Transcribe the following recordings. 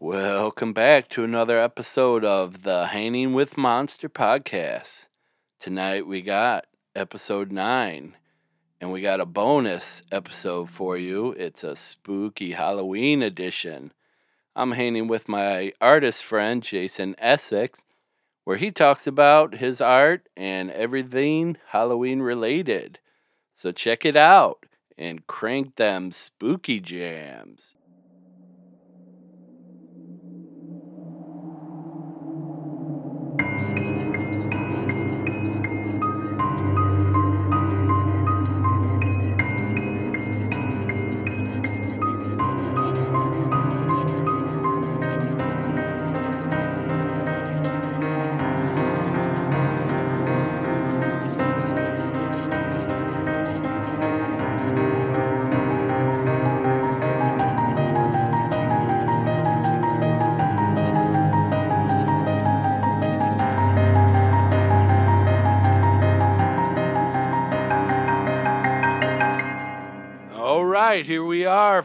Welcome back to another episode of the Hanging with Monster podcast. Tonight we got episode 9 and we got a bonus episode for you. It's a spooky Halloween edition. I'm hanging with my artist friend Jason Essex where he talks about his art and everything Halloween related. So check it out and crank them spooky jams.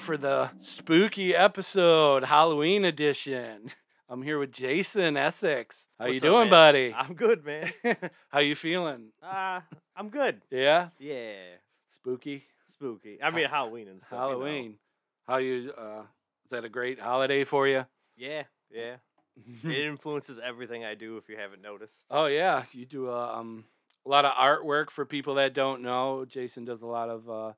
For the spooky episode, Halloween edition. I'm here with Jason Essex. How you What's up, doing, man? buddy? I'm good, man. How you feeling? Uh, I'm good. Yeah, Yeah. spooky Spooky. I mean, Halloween and stuff. you know. Halloween. How you? Uh, is that a great holiday for you? Yeah, yeah. it influences everything I do if you haven't noticed. oh yeah, you do uh, um a lot of artwork for people that don't know. Jason does a lot of. Uh,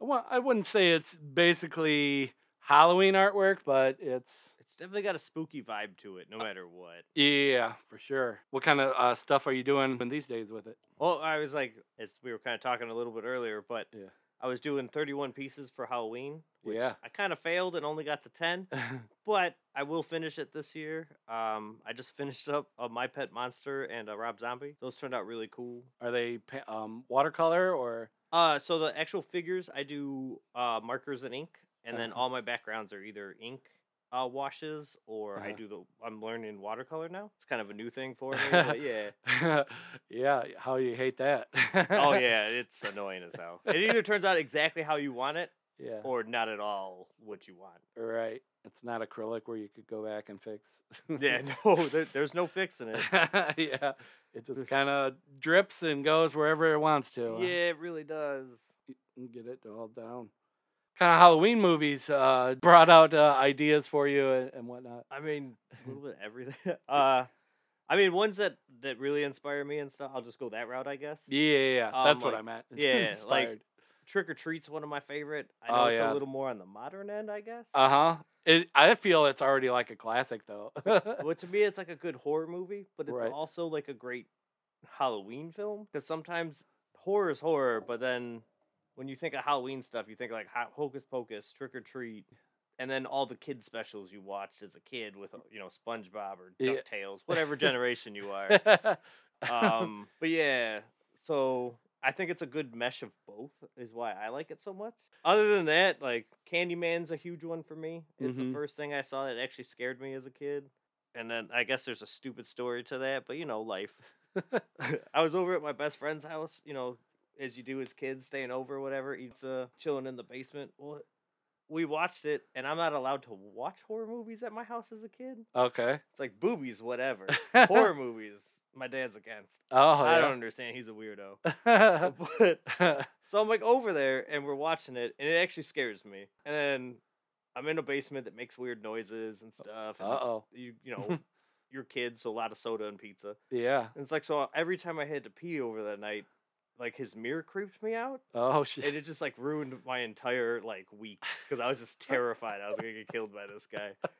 Wa- I wouldn't say it's basically Halloween artwork, but it's It's definitely got a spooky vibe to it, no matter what. Yeah, for sure. What kind of uh, stuff are you doing in these days with it? Well, I was like, as we were kind of talking a little bit earlier, but Yeah. I was doing 31 pieces for Halloween, which Yeah. I kind of failed and only got to 10, but I will finish it this year. Um, I just finished up a My Pet Monster and a Rob Zombie. Those turned out really cool. are they um, watercolor or? Uh, so the actual figures, I do uh, markers and ink, and then Uh-huh. all my backgrounds are either ink uh, washes or I Uh-huh. do the. I'm learning watercolor now. It's kind of a new thing for me, but yeah. yeah, how you hate that? Oh yeah, it's annoying as hell. It either turns out exactly how you want it, yeah. or not at all what you want. Right. It's not acrylic where you could go back and fix. Yeah, no, there, there's no fixing it. yeah. It just kind of drips and goes wherever it wants to. Yeah, it really does. get it all down. Kind of Halloween movies uh, brought out uh, ideas for you and, and whatnot. I mean, a little bit of everything. Uh, I mean, ones that that really inspire me and stuff. I'll just go that route, I guess. Yeah, yeah, yeah. Um, that's what I meant. yeah, like- Inspired. Trick or Treat's one of my favorite. I know Oh, it's yeah. a little more on the modern end, I guess. Uh huh. It. I feel it's already like a classic though. well, to me, it's like a good horror movie, but it's Right. also like a great Halloween film. Because sometimes horror is horror, but then when you think of Halloween stuff, you think like Hocus Pocus, Trick or Treat, and then all the kid specials you watched as a kid with uh, you know SpongeBob or Yeah. DuckTales, whatever generation you are. Um, but yeah, so I think it's a good mesh of both. Is why I like it so much. Other than that, like Candyman's a huge one for me. It's Mhm. the first thing I saw that actually scared me as a kid. And then I guess there's a stupid story to that, but you know, life. I was over at my best friend's house, you know, as you do as kids, staying over whatever, eats uh chilling in the basement. Well, we watched it, and I'm not allowed to watch horror movies at my house as a kid. okay. It's like boobies, whatever. horror movies, my dad's against. Oh, I yeah. don't understand. He's a weirdo. but so I'm like over there and we're watching it and it actually scares me. And then I'm in a basement that makes weird noises and stuff. uh oh. you you know, you're kids, so a lot of soda and pizza. Yeah. And it's like so every time I had to pee over that night, like his mirror creeped me out. Oh And it just like ruined my entire like week because I was just terrified I was gonna get killed by this guy.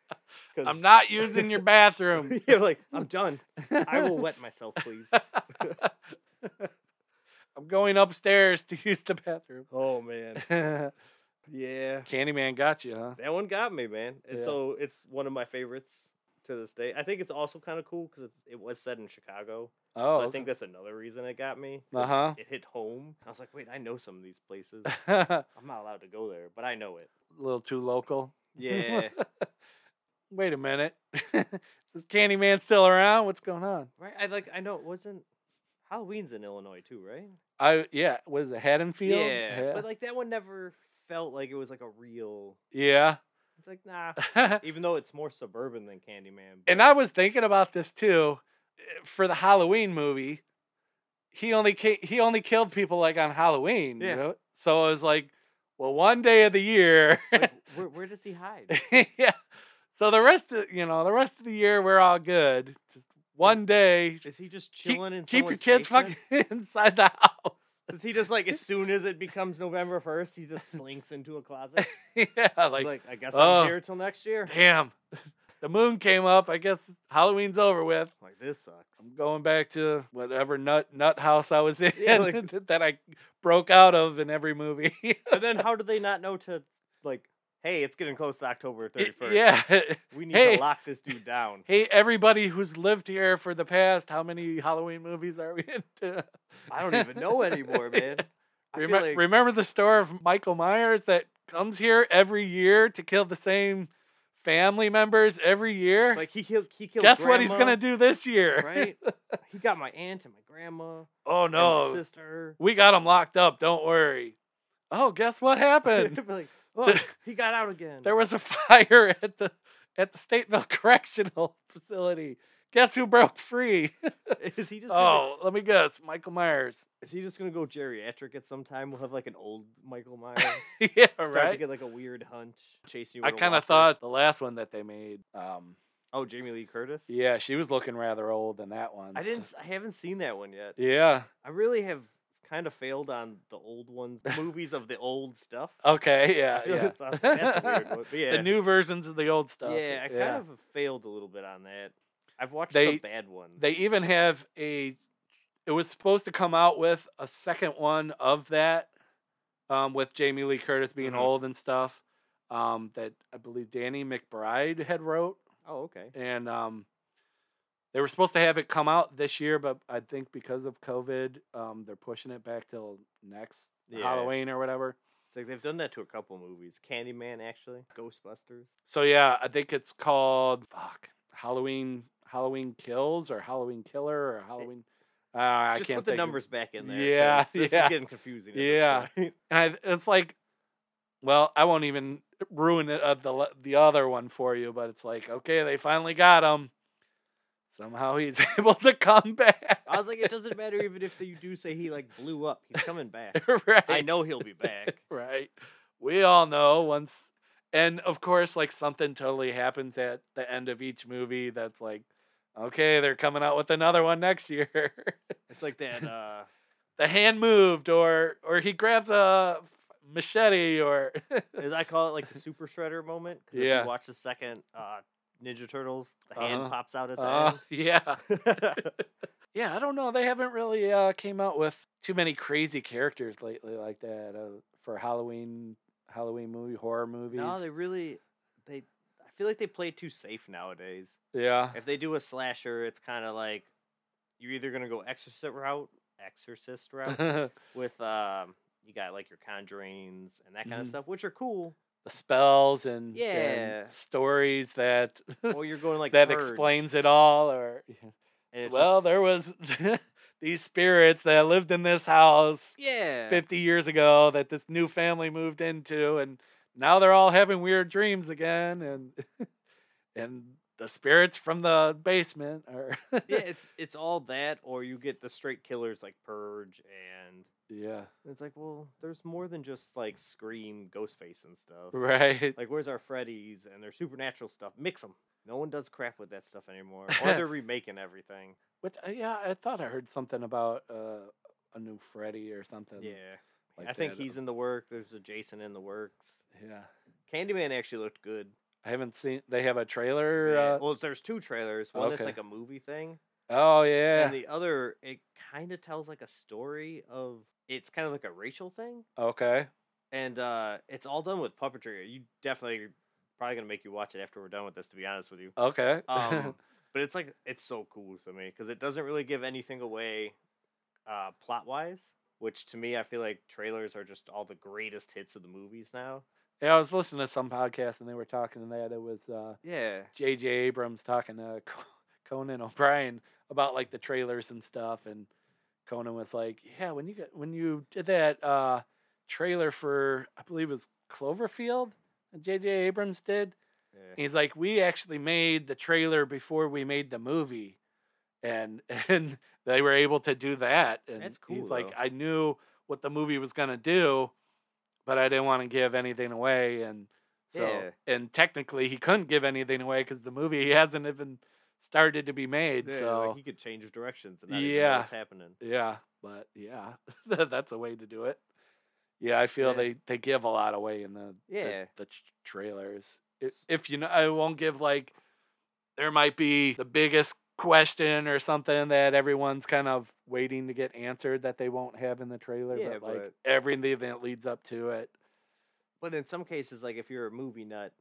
'Cause- I'm not using your bathroom. You're like, I'm done. I will wet myself, please. I'm going upstairs to use the bathroom. Oh man. Yeah. Candyman got you, huh? That one got me, man. And Yeah. so it's one of my favorites to this day. I think it's also kind of cool because it was set in Chicago. Oh, so I think that's another reason it got me. Uh-huh. It hit home. I was like, wait, I know some of these places. I'm not allowed to go there, but I know it. A little too local. Yeah. Wait a minute. Is Candyman still around? What's going on? right? I like. I know it wasn't. Halloween's in Illinois too, right? I yeah. Was it Haddonfield? Yeah, but like that one never felt like it was like a real. yeah. It's like nah. Even though it's more suburban than Candyman. and I was thinking about this too eh, for the Halloween movie. He only ki- he only killed people like on Halloween. Yeah. You know? So it was like, well, one day of the year. like, where, where does he hide? yeah. So the rest of you know the rest of the year we're all good. Just one day, Is he just keep, chilling in keep your kids basement? fucking inside the house. Is he just like as soon as it becomes November first, he just slinks into a closet? yeah, like, like I guess oh. I'm here till next year. damn, the moon came up. I guess Halloween's over with. Like this sucks. I'm going back to whatever nut nut house I was in Yeah, like- that I broke out of in every movie. And then how do they not know to like? Hey, it's getting close to October 31st. It- yeah. we need Hey. to lock this dude down. Hey, everybody who's lived here for the past, how many Halloween movies are we into? I don't even know anymore, man. Feel like- remember the store of Michael Myers that comes here every year to kill the same family members every year? Like he killed. He killed. Guess what he's gonna do this year? Right? he got my aunt and my grandma. oh no, my sister. we got him locked up. Don't worry. Oh, guess what happened? like, oh, he got out again. there was a fire at the at the Stateville Correctional Facility. Guess who broke free? Is he just? Gonna, oh, let me guess, Michael Myers. Is he just gonna go geriatric at some time? We'll have like an old Michael Myers. yeah, right. Start to get like a weird hunch, chase you. I kind of thought the last one that they made. Um, Oh, Jamie Lee Curtis. yeah, she was looking rather old in that one. I didn't. I haven't seen that one yet. Yeah. I really have kind of failed on the old ones, the movies of the old stuff. Okay. Yeah. Yeah. that's, that's weird. But yeah, The new versions of the old stuff. yeah, I kind of failed a little bit on that. I've watched They- the bad ones. They even have a. It was supposed to come out with a second one of that, um, with Jamie Lee Curtis being Mhm. old and stuff. Um, that I believe Danny McBride had wrote, oh, okay. and um, they were supposed to have it come out this year, but I think because of COVID, um, they're pushing it back till next Yeah. Halloween or whatever. It's like they've done that to a couple movies. Candyman, actually. Ghostbusters. So yeah, I think it's called fuck Halloween Halloween Kills or Halloween Killer or Halloween. Uh, I Just can't put the think of- numbers back in there. Yeah, This yeah. is getting confusing. At Yeah. This point. And I, it's like, well, I won't even ruin it, uh, the le- the other one for you, but it's like, okay, they finally got him. Somehow he's able to come back. I was like, it doesn't matter even if you do say he like blew up. He's coming back. right. I know he'll be back. right. We all know once, and of course, like something totally happens at the end of each movie that's like, okay, they're coming out with another one next year. It's like that. uh the hand moved, or or he grabs a machete, or as I call it, like the Super Shredder moment. 'cause If Yeah. you watch the second uh Ninja Turtles, the Uh-huh. hand pops out at the uh, yeah, end. yeah. I don't know. They haven't really uh, came out with too many crazy characters lately like that uh, for Halloween Halloween movie horror movies. no, they really they. I feel like they play too safe nowadays. yeah, If they do a slasher, it's kind of like you're either gonna go Exorcist route, Exorcist route with um. You got like your conjurings and that kind of Mhm. stuff, which are cool. The spells and, and Yeah. stories that Or you're going like that Purge, explains it all or and it's well just- there was these spirits that lived in this house yeah. 50 years ago that this new family moved into and now they're all having weird dreams again and and the spirits from the basement are yeah, it's it's all that, or you get the straight killers like Purge, and yeah it's like, well, there's more than just like Scream, Ghostface, and stuff. right Like, where's our Freddy's and their supernatural stuff? Mix them. No one does crap with that stuff anymore, or they're remaking everything. which uh, yeah i thought i heard something about uh, a new freddy or something Yeah, like I think that. he's in the work. There's a Jason in the works. yeah Candyman actually looked good. i haven't seen they have a trailer Yeah. uh, well, there's two trailers. One that's like a movie thing, oh yeah and the other it kind of tells like a story of. It's kind of like a racial thing. okay and uh, it's all done with puppetry. You definitely probably gonna make you watch it after we're done with this. To be honest with you, okay um, but it's like it's so cool to me because it doesn't really give anything away, uh, plot wise. Which to me, I feel like trailers are just all the greatest hits of the movies now. yeah i was listening to some podcast and they were talking that it was uh Yeah, J.J. Abrams talking to Conan O'Brien about like the trailers and stuff, and Conan was like, "Yeah, when you get when you did that uh, trailer for I believe it was Cloverfield, that J.J. Abrams did? Yeah. He's like, we actually made the trailer before we made the movie, and and they were able to do that. And That's cool. He's cool, like. I knew what the movie was gonna do, but I didn't want to give anything away, and so Yeah. and technically he couldn't give anything away because the movie he hasn't even started to be made. Yeah, so like he could change directions and not even know Yeah. what's happening. yeah, but yeah, that's a way to do it. Yeah, I feel Yeah. they they give a lot away in the the- Yeah. the, tr- trailers. If, if you know, I won't give like there might be the biggest question or something that everyone's kind of waiting to get answered that they won't have in the trailer. Yeah, but like but- everything that leads up to it. But in some cases, like if you're a movie nut,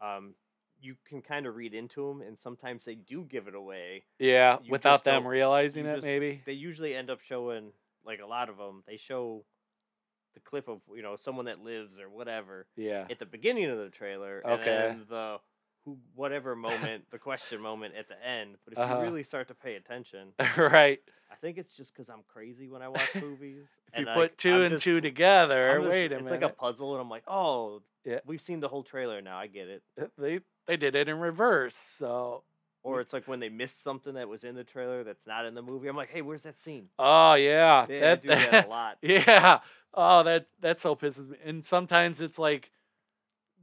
um, you can kind of read into them, and sometimes they do give it away. Yeah, You without them realizing it, just- maybe. They usually end up showing like a lot of them. They show the clip of you know someone that lives or whatever Yeah. at the beginning of the trailer, Okay. and then the who whatever moment, the question moment at the end. But if Uh-huh. you really start to pay attention, right. I think it's just because I'm crazy when I watch movies. If you put 2 I'm and just- two together, just- wait a it's minute. like a puzzle, and I'm like, oh, Yeah. we've seen the whole trailer now. I get it. they they did it in reverse. So Or it's like when they missed something that was in the trailer that's not in the movie. I'm like, hey, where's that scene? oh yeah, They that, do that a lot. yeah. Oh, that that so pisses me. And sometimes it's like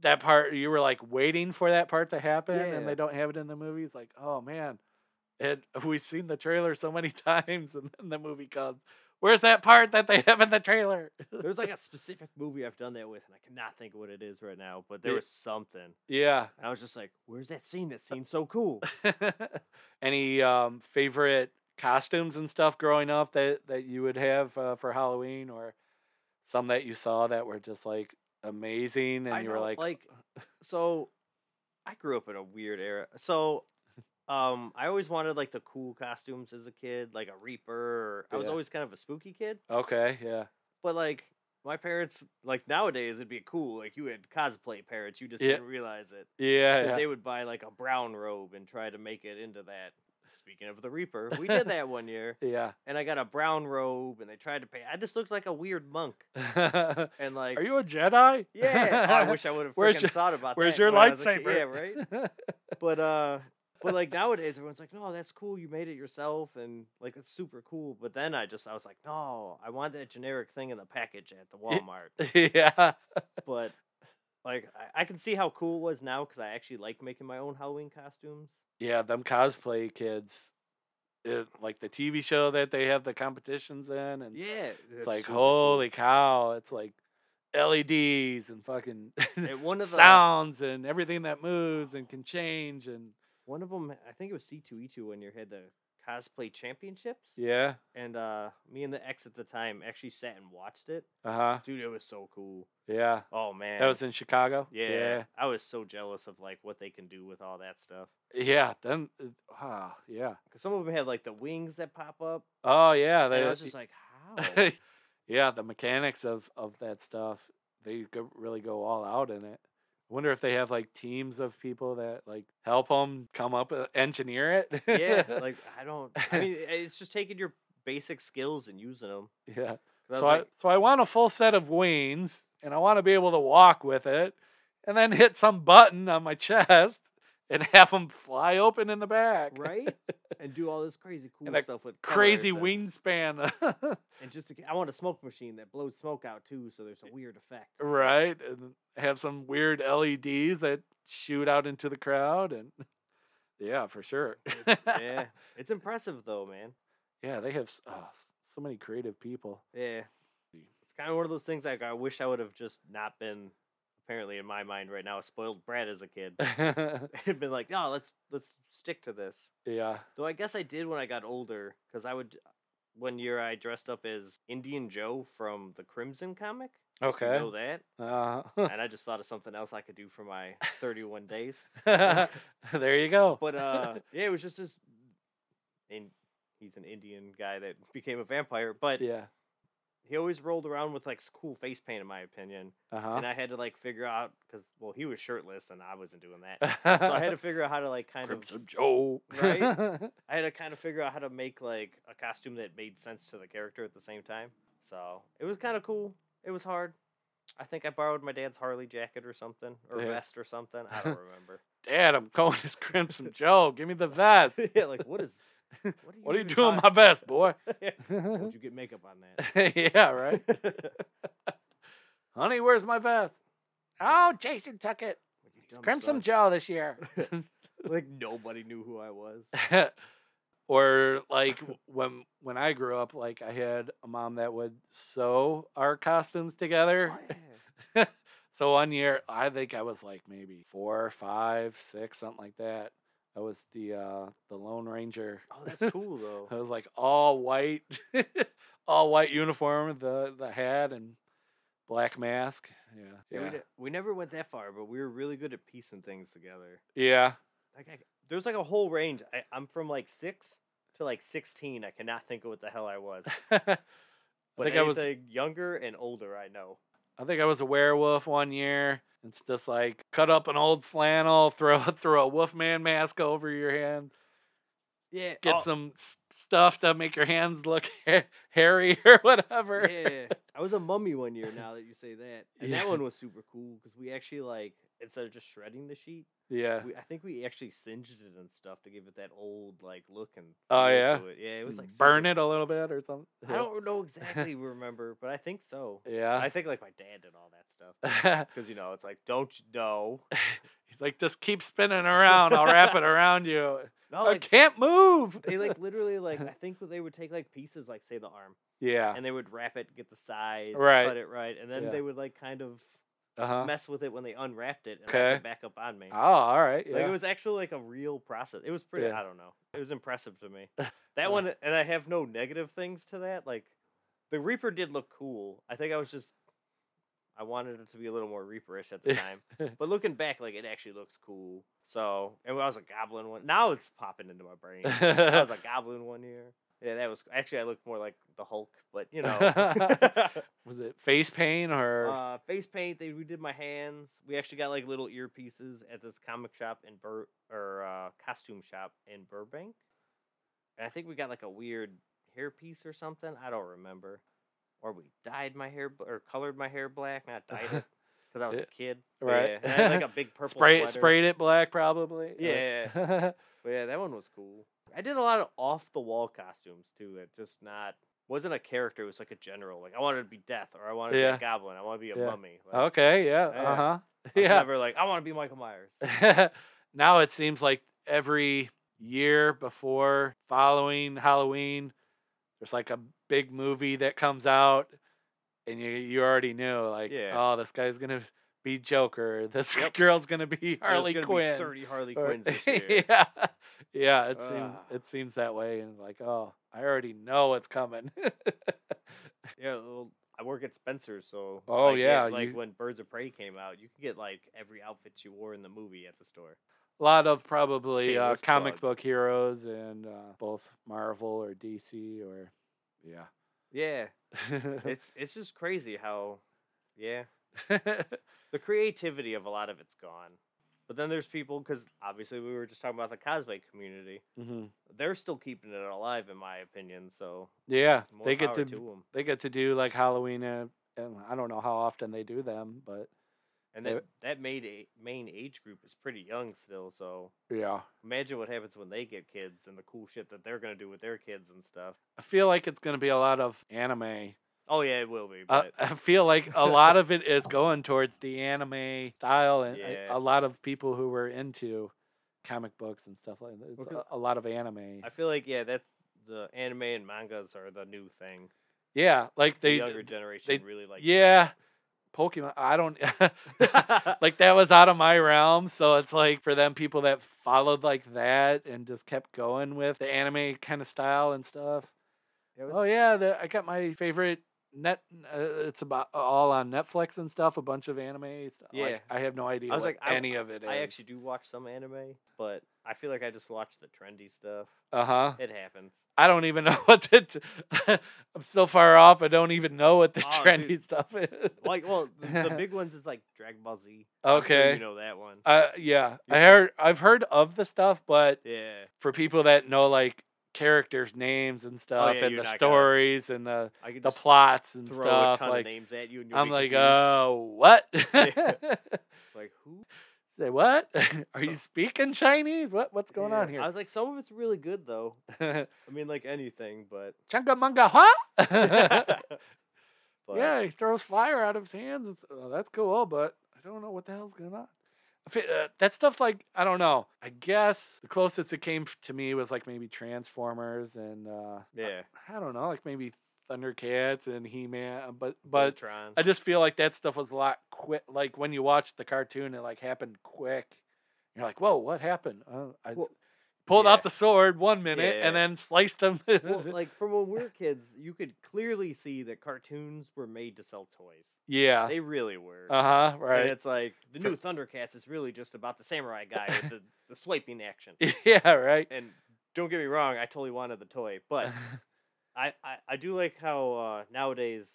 that part you were like waiting for that part to happen, and they don't have it in the movie. It's like, oh man, and we've seen the trailer so many times, and then the movie comes. Where's that part that they have in the trailer? There's like a specific movie I've done that with, and I cannot think of what it is right now. But there Yeah. was something, yeah. and I was just like, "Where's that scene? That scene's so cool." Any um, favorite costumes and stuff growing up that that you would have uh, for Halloween, or some that you saw that were just like amazing, and I you were like, like, so I grew up in a weird era. So, um, I always wanted like the cool costumes as a kid, like a Reaper. Or, I was Yeah. always kind of a spooky kid, okay, yeah, but like. My parents, like nowadays, it'd be cool. Like you had cosplay parents, you just Yeah. didn't realize it. yeah, yeah. they would buy like a brown robe and try to make it into that. Speaking of the Reaper, we did that one year, yeah. and I got a brown robe, and they tried to pay. I just looked like a weird monk, and like, are you a Jedi? yeah, oh, I wish I would have freaking your- thought about Where's that Where's your when I was a kid. lightsaber? Yeah, right. But uh, but like nowadays, everyone's like, no, that's cool. You made it yourself, and like it's super cool. But then I just, I was like, no, I want that generic thing in the package at the Walmart. yeah. but like, I, I can see how cool it was now because I actually like making my own Halloween costumes. Yeah, them cosplay kids. It, like the TV show that they have the competitions in, and Yeah, it's like holy cow! It's like LEDs and fucking And one of the- uh sounds and everything that moves and can change and One of them, I think it was C two E two when you had the cosplay championships. yeah, And uh, me and the ex at the time actually sat and watched it. uh huh, Dude, it was so cool. yeah. Oh man, That was in Chicago. yeah, yeah, I was so jealous of like what they can do with all that stuff. yeah. Then, ah, yeah. Cause some of them have like the wings that pop up. Oh yeah, and they. I was just like, how? yeah, the mechanics of of that stuff, they go, really go all out in it. I wonder if they have like teams of people that like help them come up with engineer it. yeah, like I don't. I mean, it's just taking your basic skills and using them. yeah. I So was I like- so I want a full set of wings, and I want to be able to walk with it, and then hit some button on my chest and have them fly open in the back. right? and do all this crazy cool And stuff with Crazy and- wingspan. And just to, I want a smoke machine that blows smoke out too, so there's a weird effect. right and have some weird leds that shoot out into the crowd and yeah for sure yeah, it's impressive though, man. yeah they have oh, so many creative people Yeah, it's kind of one of those things like I wish I would have just not been. Apparently, in my mind right now, a spoiled brat as a kid. It'd been like, no, let's let's stick to this. yeah Though I guess I did when I got older, because I would. One year I dressed up as Indian Joe from the Crimson comic. if You okay know that? uh, and I just thought of something else I could do for my 31 days. there you go But uh, yeah, it was just this. And he's an Indian guy that became a vampire, but yeah he always rolled around with like cool face paint, in my opinion. uh-huh And I had to like figure out because well, he was shirtless and I wasn't doing that, so I had to figure out how to like kind of. Crimson of. Joe Right? I had to kind of figure out how to make like a costume that made sense to the character at the same time. So it was kind of cool. It was hard. I think I borrowed my dad's Harley jacket or something, or Yeah. vest or something. I don't remember. Dad, I'm going as Crimson Joe. Give me the vest. yeah, like what is? What are you, What are you doing my vest, boy? Would you get makeup on that? yeah, right. Honey, where's my vest? Oh, Jason took it. You dumb Crimson son. Joe this year. like nobody knew who I was. or like when when I grew up, like I had a mom that would sew our costumes together. Oh, yeah. so one year, I think I was like maybe four, five, six, something like that. I was the uh the Lone Ranger. Oh, that's cool though. I was like all white, all white uniform, the the hat and black mask. Yeah, Yeah, we, yeah, ne- we never went that far, but we were really good at piecing things together. yeah. Like I, there's like a whole range. I, I'm from like six to like 16. I cannot think of what the hell I was. I But think I was. younger and older, I know. I think I was a werewolf one year. It's just like cut up an old flannel, throw throw a wolfman mask over your hand, Yeah. get oh, some stuff to make your hands look ha- hairy or whatever. Yeah, I was a mummy one year. Now that you say that, and Yeah. that one was super cool because we actually like instead of just shredding the sheet, yeah. we, I think we actually singed it and stuff to give it that old like look and. Oh, yeah? it. Yeah, it was like burn it a little bit or something. I don't know exactly remember, but I think so. Yeah. I think like my dad did all that stuff because you know it's like don't you know? He's like, just keep spinning around. I'll wrap it around you. No, I like can't move. they like literally like I think they would take like pieces like say the arm yeah. and they would wrap it, get the size, Right. cut it right, and then Yeah. they would like kind of Uh huh. mess with it when they unwrapped it and Okay. it back up on me. Oh, all right. Like Yeah. it was actually like a real process. It was pretty. Yeah. I don't know. It was impressive to me. That one, and I have no negative things to that. Like the Reaper did look cool. I think I was just. I wanted it to be a little more Reaperish at the time, but looking back, like it actually looks cool. So, and I was a Goblin one. Now it's popping into my brain. I was a Goblin one year. Yeah, that was actually I looked more like the Hulk, but you know. was it face paint or? Uh, face paint. They we did my hands. We actually got like little earpieces at this comic shop in Bur or uh, costume shop in Burbank, and I think we got like a weird hairpiece or something. I don't remember. Or we dyed my hair or colored my hair black, not dyed it because I was a kid. Right. Yeah, and I had like a big purple Spray sprayed it black probably. Yeah. But yeah, that one was cool. I did a lot of off the wall costumes too. It just not wasn't a character. It was like a general. Like I wanted to be Death, or I wanted to Yeah. be a Goblin. I want to be a Yeah. mummy. Like, okay. Yeah. Uh huh. Yeah. never like I want to be Michael Myers. now it seems like every year before following Halloween, there's like a big movie that comes out, and you you already knew like, Yeah. oh, this guy's gonna be Joker, this Yep. girl's gonna be Harley gonna be Quinn. Thirty Harley or- Quinns this year. yeah, yeah. It seems Ah. it seems that way, and like, oh, I already know what's coming. Yeah, well, I work at Spencer's, so Oh, like, yeah, like you- when Birds of Prey came out, you could get like every outfit you wore in the movie at the store. a lot of probably uh, comic plug. book heroes and uh, both Marvel or DC or yeah. Yeah, it's it's just crazy how, yeah, the creativity of a lot of it's gone. But then there's people because obviously we were just talking about the cosplay community. hmm They're still keeping it alive, in my opinion. So Yeah, more they get to, to them. they get to do like Halloween, and, and I don't know how often they do them, but And that that made a, main age group is pretty young still. So yeah, imagine what happens when they get kids and the cool shit that they're gonna do with their kids and stuff. I feel like it's gonna be a lot of anime. Oh yeah, it will be. Uh, But I feel like a lot of it is going towards the anime style, and a- Yeah. a, lot of people who were into comic books and stuff like that. It's a, a lot of anime. I feel like yeah, that the anime and mangas are the new thing. yeah, like The they, younger generation they- really like. yeah, Pokemon. I don't like that was out of my realm, so it's like for them people that followed like that and just kept going with the anime kind of style and stuff. Was- Oh yeah, the, I got my favorite net. Uh, it's about all on Netflix and stuff. A bunch of anime. Stuff. Yeah. Like, I have no idea I was like, I- any of it is. I actually do watch some anime, but I feel like I just watch the trendy stuff. Uh huh. It happens. I don't even know what to. T- I'm so far off. I don't even know what the Oh, trendy dude. stuff is. Like, well, the, the big ones is like Dragon Ball Z. I'm sure Okay. you know that one. Uh, yeah, I heard. I've heard of the stuff, but Yeah. for people that know like characters' names and stuff, Oh, yeah, and the not gonna- stories and the I the plots and stuff. ton Like of names at you, I'm like, confused. oh, what? like who? Say what? Are So- you speaking Chinese? What what's going on here? I was like, some of it's really good though. I mean, like anything, but, Chunga manga huh? yeah, he throws fire out of his hands. It's, uh, that's cool, but I don't know what the hell's going on. I fe- uh, that stuff, like I don't know. I guess the closest it came to me was like maybe Transformers and uh, yeah, I don't know, like maybe Thundercats and He Man. But but Voltron. I just feel like that stuff was a lot quick. Like when you watch the cartoon, it like happened quick. You're like, whoa, what happened? Uh, I Well, pulled yeah. out the sword one minute Yeah. and then sliced them. well, like from when we were kids, you could clearly see that cartoons were made to sell toys. yeah. They really were. Uh huh. Right. And it's like the new Thundercats is really just about the samurai guy with the, the swiping action. yeah. Right. And don't get me wrong, I totally wanted the toy, but I, I, I do like how uh, nowadays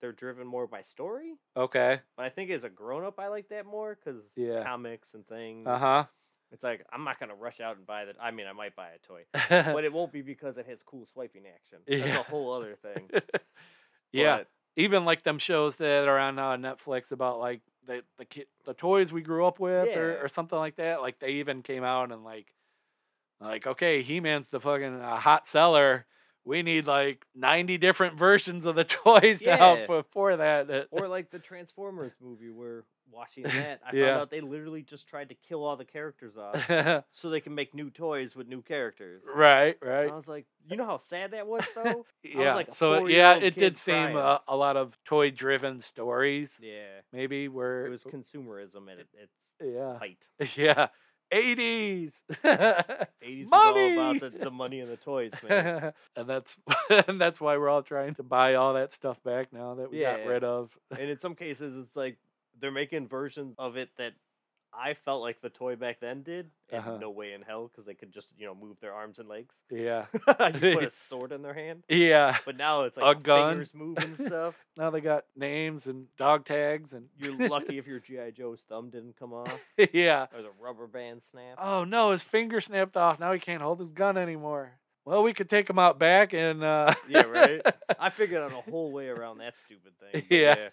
they're driven more by story. okay. But I think as a grown up, I like that more because Yeah. comics and things. Uh huh. It's like I'm not gonna rush out and buy that. I mean, I might buy a toy, but it won't be because it has cool swiping action. That's Yeah. a whole other thing. yeah. But, Even like them shows that are on uh, Netflix about like the the ki- the toys we grew up with or, Yeah. or something like that. Like they even came out and like like okay, He Man's the fucking uh, hot seller. We need like ninety different versions of the toys now Yeah. for for that- or like the Transformers movie, where watching that, I Yeah. found out they literally just tried to kill all the characters off so they can make new toys with new characters. right. And Right. I was like, you know how sad that was, though. Yeah. like so yeah, it did seem uh, a lot of toy driven stories. yeah, Maybe where it was consumerism at its yeah height. yeah eighties. 80s was all about the, the money and the toys, man. and that's and that's why we're all trying to buy all that stuff back now that we got Yeah. rid of. and in some cases, it's like they're making versions of it that I felt like the toy back then did, and Uh-huh. no way in hell because they could just you know move their arms and legs. Yeah, you put a sword in their hand, yeah. but now it's A like gun. fingers move and stuff. Now they got names and dog tags and You're lucky if your GI Joe's thumb didn't come off yeah. or the rubber band snap. Oh no, his finger snapped off. Now he can't hold his gun anymore. Well, we could take him out back and. uh Yeah, right? I figured out a whole way around that stupid thing. but yeah.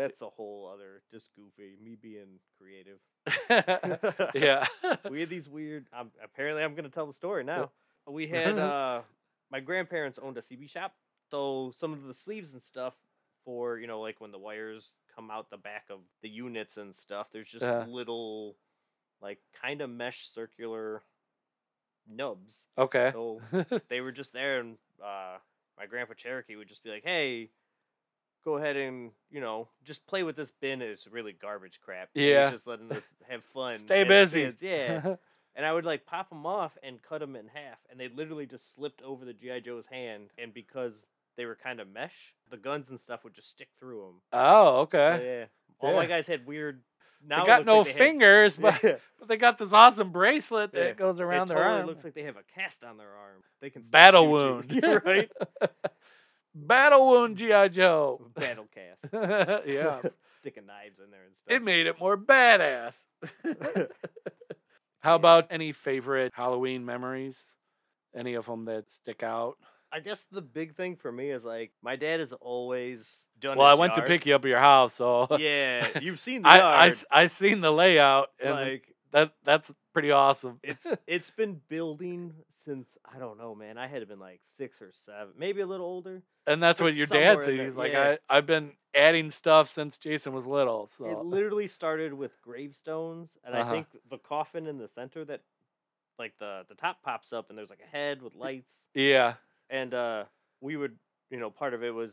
That's a whole other just goofy. Me being creative. yeah. we had these weird. Um, apparently, I'm going to tell the story now. We had uh, my grandparents owned a CB shop, so some of the sleeves and stuff for you know like when the wires come out the back of the units and stuff. There's just Uh. little like kind of mesh circular nubs. okay. So they were just there, and uh, my grandpa Cherokee would just be like, "Hey." Go ahead and you know just play with this bin. It's really garbage crap. Yeah. just letting us have fun. Stay busy. kids, Yeah, and I would like pop them off and cut them in half, and they literally just slipped over the GI Joe's hand, and because they were kind of mesh, the guns and stuff would just stick through them. oh, So, okay. yeah, all my guys had weird. Now they got no like they had- fingers, but, Yeah, but they got this awesome bracelet that Yeah. goes around it their totally arm. It looks like they have a cast on their arm. They can Battle wound. You're right. Battle wound GI Joe. Battle cast. yeah, Sticking knives in there and stuff. it made it more badass. How Yeah. about any favorite Halloween memories? Any of them that stick out? I guess the big thing for me is like my dad has always done. Well, I went to pick you up at your house, so Yeah, you've seen the I, I yard. s- I seen the layout, and like that that's pretty awesome. it's it's been building since I don't know, man. I had been like six or seven, maybe a little older. and that's what your dad said. He's like, yeah. I I've been adding stuff since Jason was little. So It literally started with gravestones, and Uh-huh. I think the coffin in the center that, like the the top pops up, and there's like a head with lights, yeah, and uh we would, you know, part of it was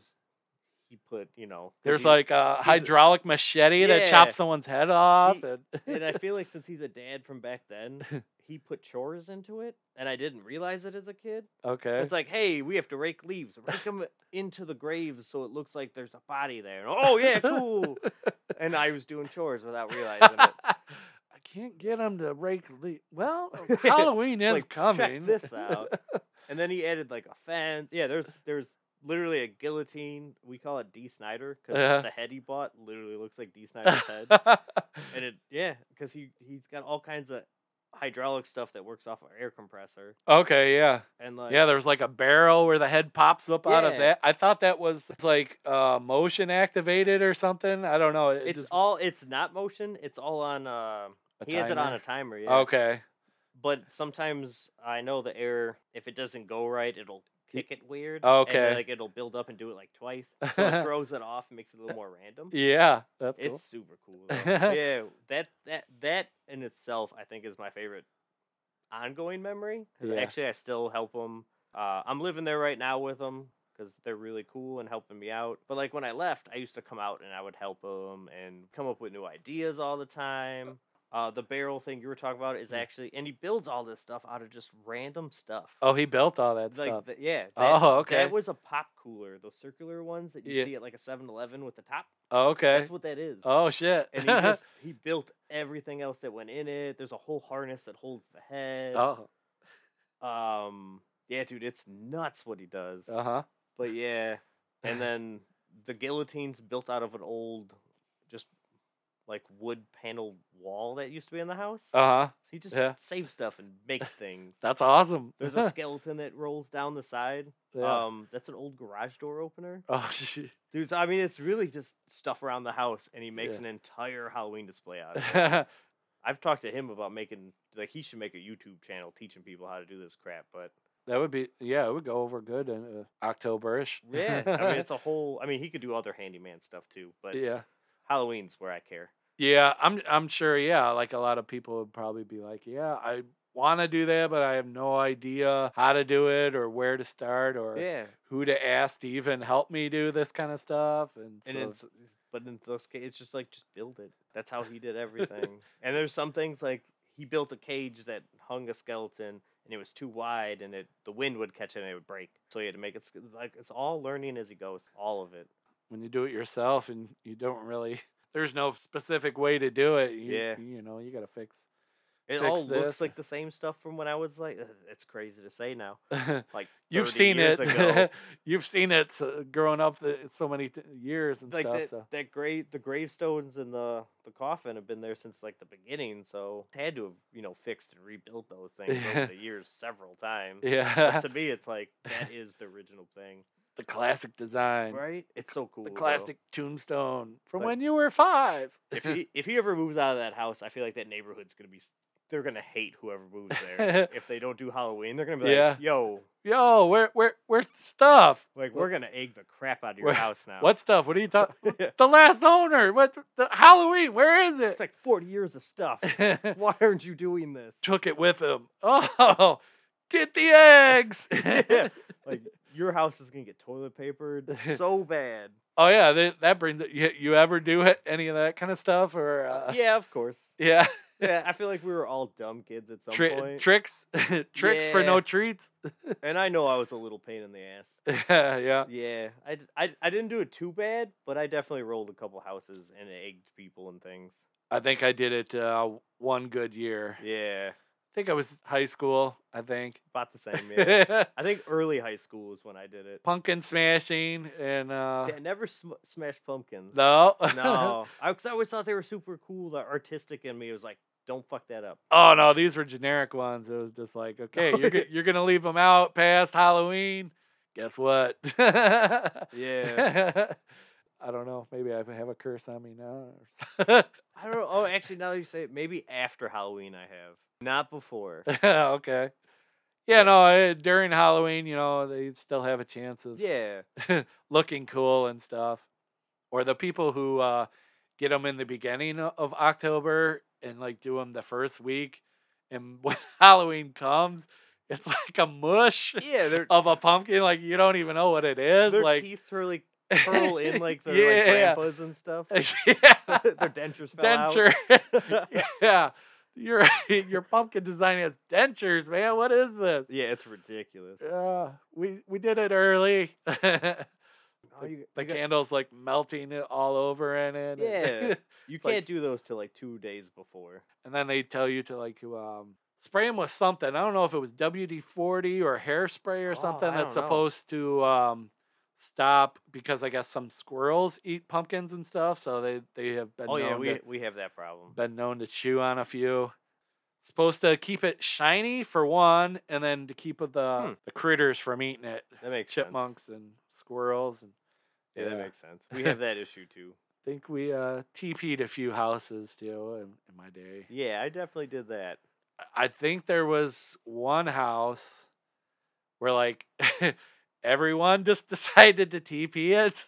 he put, you know, there's he- like a hydraulic machete that chops someone's head off. He- and and I feel like since he's a dad from back then, he put chores into it, and I didn't realize it as a kid. okay, It's like, hey, we have to rake leaves. Rake them into the graves so it looks like there's a body there. Oh yeah, cool. and I was doing chores without realizing it. I can't get him to rake leaves. Well, Halloween is Like, coming. Check this out. And then he added like a fence. Yeah, there's there's literally a guillotine. We call it Dee Snider because Yeah. the head he bought literally looks like Dee Snider's head. And it yeah, because he he's got all kinds of hydraulic stuff that works off an air compressor, Okay, yeah. and like Yeah, there's like a barrel where the head pops up out of that. I thought that was like uh, motion activated or something. I don't know. It it's just- all it's not motion. It's all on. Uh, a he has it on a timer. Yeah. Okay. But sometimes I know the air. If it doesn't go right, it'll kick it weird. Okay. And, like it'll build up and do it like twice, so it throws it off and makes it a little more random. Yeah, that's cool. It's super cool. yeah, that that that in itself, I think, is my favorite ongoing memory. 'cause Yeah. actually, I still help them. Uh, I'm living there right now with them because they're really cool and helping me out. But like when I left, I used to come out and I would help them and come up with new ideas all the time. Uh, the barrel thing you were talking about is actually, and he builds all this stuff out of just random stuff. oh, he built all that like stuff. the- yeah. That, Oh, okay. That was a pop cooler, those circular ones that you Yeah. see at like a 7-Eleven with the top. Oh, okay. That's what that is Oh shit. and he just he built everything else that went in it. There's a whole harness that holds the head. oh. Um, yeah, dude, it's nuts what he does. Uh huh. But yeah, and then the guillotine's built out of an old, like wood paneled wall that used to be in the house. Uh huh. he just yeah. saves stuff and makes things. That's awesome. There's a skeleton that rolls down the side. yeah. Um, that's an old garage door opener. oh shit. Dude, so, I mean, it's really just stuff around the house, and he makes Yeah. an entire Halloween display out of it. I've talked to him about making like he should make a YouTube channel teaching people how to do this crap. But that would be yeah. It would go over good in uh, Octoberish. yeah, I mean it's a whole. I mean he could do other handyman stuff too, but yeah. Halloween's where I care. Yeah, I'm I'm sure. Yeah, like a lot of people would probably be like, yeah, I want to do that, but I have no idea how to do it or where to start or Yeah, who to ask to even help me do this kind of stuff. And, and so, it's but in those cases it's just like just build it. That's how he did everything. and there's some things like he built a cage that hung a skeleton. And it was too wide, and it the wind would catch it and it would break. So he had to make it like it's all learning as he goes, all of it. when you do it yourself and you don't really, there's no specific way to do it. You, Yeah. you know, you got to fix. It Fix all this. looks like the same stuff from when I was like. Uh, it's crazy to say now. Like You've seen years it. ago. You've seen it uh, growing up the, so many t- years and like stuff. that, so. that grave the gravestones and the the coffin have been there since like the beginning so had to have you know fixed and rebuilt those things over the years several times Yeah, but to me it's like that is the original thing the classic design. right it's so cool The though. classic tombstone from Like- when you were five. if he if he ever moves out of that house i feel like that neighborhood's gonna be they're gonna hate whoever moves there if they don't do halloween they're gonna be Yeah. like yo Yo, where where where's the stuff? like we're gonna egg the crap out of your Where- house now What stuff? What are you talking? The last owner. What the Halloween? Where is it? it's like 40 years of stuff why aren't you doing this Took it with him. Oh, get the eggs. Yeah. like your house is gonna get toilet papered so bad. oh yeah, that, that brings it. You, you ever do it, any of that kind of stuff or? Uh, yeah, of course. Yeah. Yeah, I feel like we were all dumb kids at some Tri- point, tricks, tricks for no treats. and I know I was a little pain in the ass. yeah. Yeah, Yeah, I, I, I didn't do it too bad, but I definitely rolled a couple houses and egged people and things. I think I did it uh, one good year. Yeah, I think I was high school. I think. about the same. Yeah, I think early high school is when I did it. Pumpkin smashing and uh, See, I never sm- smashed pumpkins. no, no, I, 'cause I always thought they were super cool. The artistic in me was like, don't fuck that up. oh no, these were generic ones. It was just like, okay, you're go- you're gonna leave them out past Halloween. Guess what? Yeah. I don't know. Maybe I have a curse on me now. I don't know. Oh, actually, now that you say it, maybe after Halloween I have, not before. okay. Yeah. No. eh, During Halloween, you know, they still have a chance of Yeah, looking cool and stuff. Or the people who uh, get them in the beginning of October and like do them the first week, and when Halloween comes, it's like a mush yeah. Of a pumpkin. Like you don't even know what it is. their like teeth really curl in like their Yeah. like grandpas and stuff. yeah, their dentures fell out. denture. yeah, your your pumpkin design has dentures, man. What is this? yeah, it's ridiculous. Yeah, we we did it early. Oh, you, the you got- candles like melting it all over in it. and- Yeah. you can't do those till like two days before. and then they tell you to like um spray them with something. I don't know if it was WD forty or hairspray or Oh, something I that's don't know. supposed to um stop because I guess some squirrels eat pumpkins and stuff, so they they have been Oh yeah, we to, we have that problem. been known to chew on a few. supposed to keep it shiny for one, and then to keep the Hmm. the critters from eating it, That makes chipmunks and squirrels and. sense. Yeah, that makes sense. We have that issue too. I think we uh TP'd a few houses too in, in my day. Yeah, I definitely did that. I think there was one house where like everyone just decided to TP it.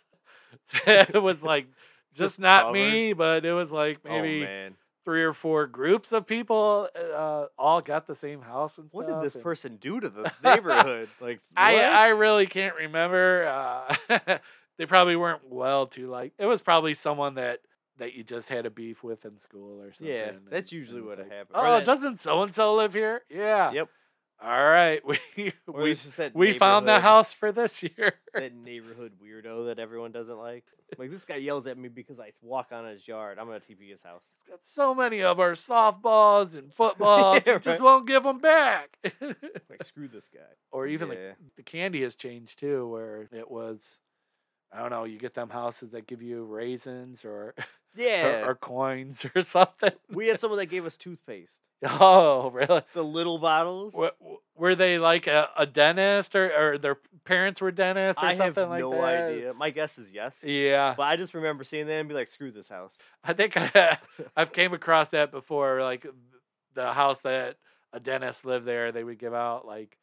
It was like just, Just not covered? me, but it was like oh maybe three or four groups of people uh, all got the same house and what did this and person do to the neighborhood? Like, I what? I really can't remember. Uh, they probably weren't well to like. It was probably someone that that you just had a beef with in school or something. yeah, that's usually what like, happened. Oh, doesn't so and so live here? Yeah. Yep. All right, we Or we we found the house for this year. That neighborhood weirdo that everyone doesn't like. Like this guy yells at me because I walk on his yard. I'm gonna TP his house. He's got so many of our softballs and footballs, Yeah, he just won't give them back. Like screw this guy. or even Yeah. the the candy has changed too, where it was. I don't know. You get them houses that give you raisins or Yeah, or, or coins or something. we had someone that gave us toothpaste. Oh, really? The little bottles. Wha- Were they like a, a dentist or, or their parents were dentists or something? I have something like no that? idea. My guess is yes. Yeah, But I just remember seeing that and be like, screw this house. I think I, I've came across that before. Like the house that a dentist lived there, they would give out like,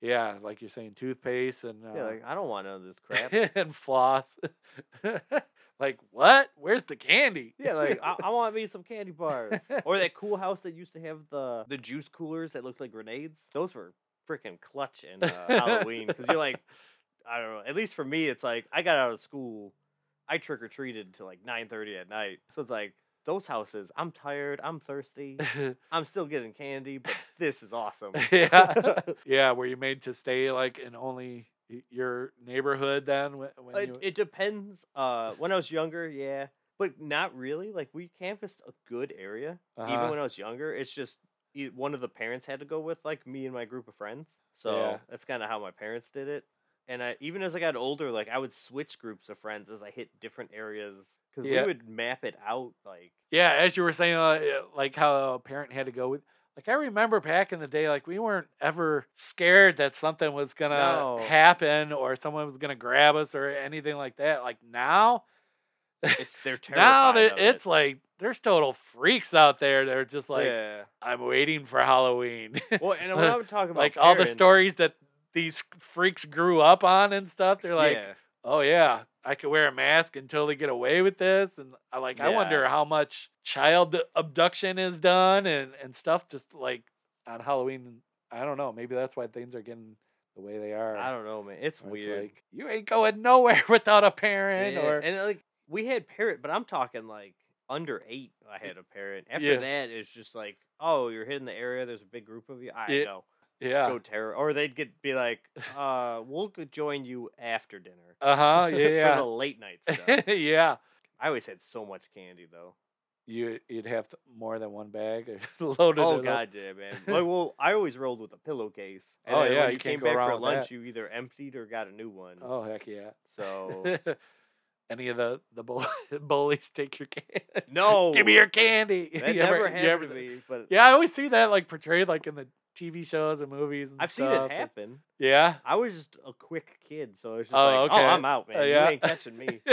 yeah, like you're saying, toothpaste and uh, Yeah, like I don't want none of this crap. and floss. like what? Where's the candy? yeah, like I, I want me some candy bars. Or that cool house that used to have the the juice coolers that looked like grenades. Those were freaking clutch in uh, Halloween because you're like, I don't know. At least for me, it's like I got out of school, I trick or treated till like nine thirty at night. So it's like those houses. I'm tired. I'm thirsty. I'm still getting candy, but this is awesome. yeah, yeah. Were you made to stay like in only your neighborhood then? When, when It, you... it depends. Uh, when I was younger, yeah, but not really. Like we canvassed a good area. Uh-huh. Even when I was younger, it's just one of the parents had to go with like me and my group of friends. So Yeah. that's kind of how my parents did it. And I, even as I got older, like I would switch groups of friends as I hit different areas because Yeah. we would map it out. Like Yeah, as you were saying, uh, like how a parent had to go with. Like I remember back in the day, like we weren't ever scared that something was gonna No. happen or someone was gonna grab us or anything like that. Like now, it's they're now of it's it. like there's total freaks out there. They're just like, yeah. I'm waiting for Halloween. Well, and when I'm talking about like all the stories that these freaks grew up on and stuff. They're like, yeah. oh yeah, I could wear a mask and totally get away with this. And I like, I wonder how much child abduction is done and and stuff just like on Halloween. I don't know. Maybe that's why things are getting the way they are. I don't know, man. It's weird. like you ain't going nowhere without a parent Yeah, or and uh, like we had parent, but I'm talking like under eight. I had a parent. After Yeah. that, it's just like, oh, you're hitting the area. There's a big group of you. I Yeah. go yeah. go terror, or they'd get be like, uh, we'll join you after dinner. Uh huh. Yeah. For the late night stuff. Yeah. yeah. I always had so much candy though. You you'd have to, more than one bag loaded. Oh up. god, yeah, man. Like, well, I always rolled with a pillowcase. And Oh, yeah, when you you came back for lunch, that. you either emptied or got a new one. Oh heck yeah. So Any of the the bull- bullies take your candy? no, Give me your candy. That You ever- never you happened ever- to me, but Yeah, I always see that like portrayed like in the TV shows and movies and I've seen it happen. Yeah. I was just a quick kid, so it's just Oh, like, okay. oh, I'm out, man. Uh, yeah. You ain't catching me.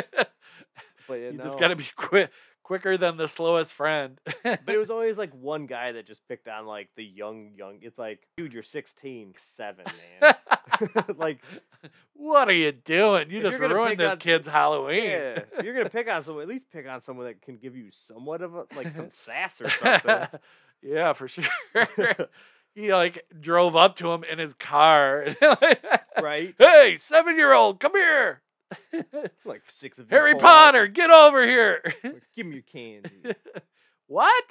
But you you just got to be quick, quicker than the slowest friend. But it was always like one guy that just picked on like the young, young. It's like, dude, you're 16, seven, man. like, what are you doing? You just ruined this on- kid's Halloween. yeah, you're gonna pick on someone. At least pick on someone that can give you somewhat of a like some sass or something. yeah, for sure. He like drove up to him in his car. right? hey, seven year old, come here. Like six of Harry Potter, get over here. like, give me your candy. what?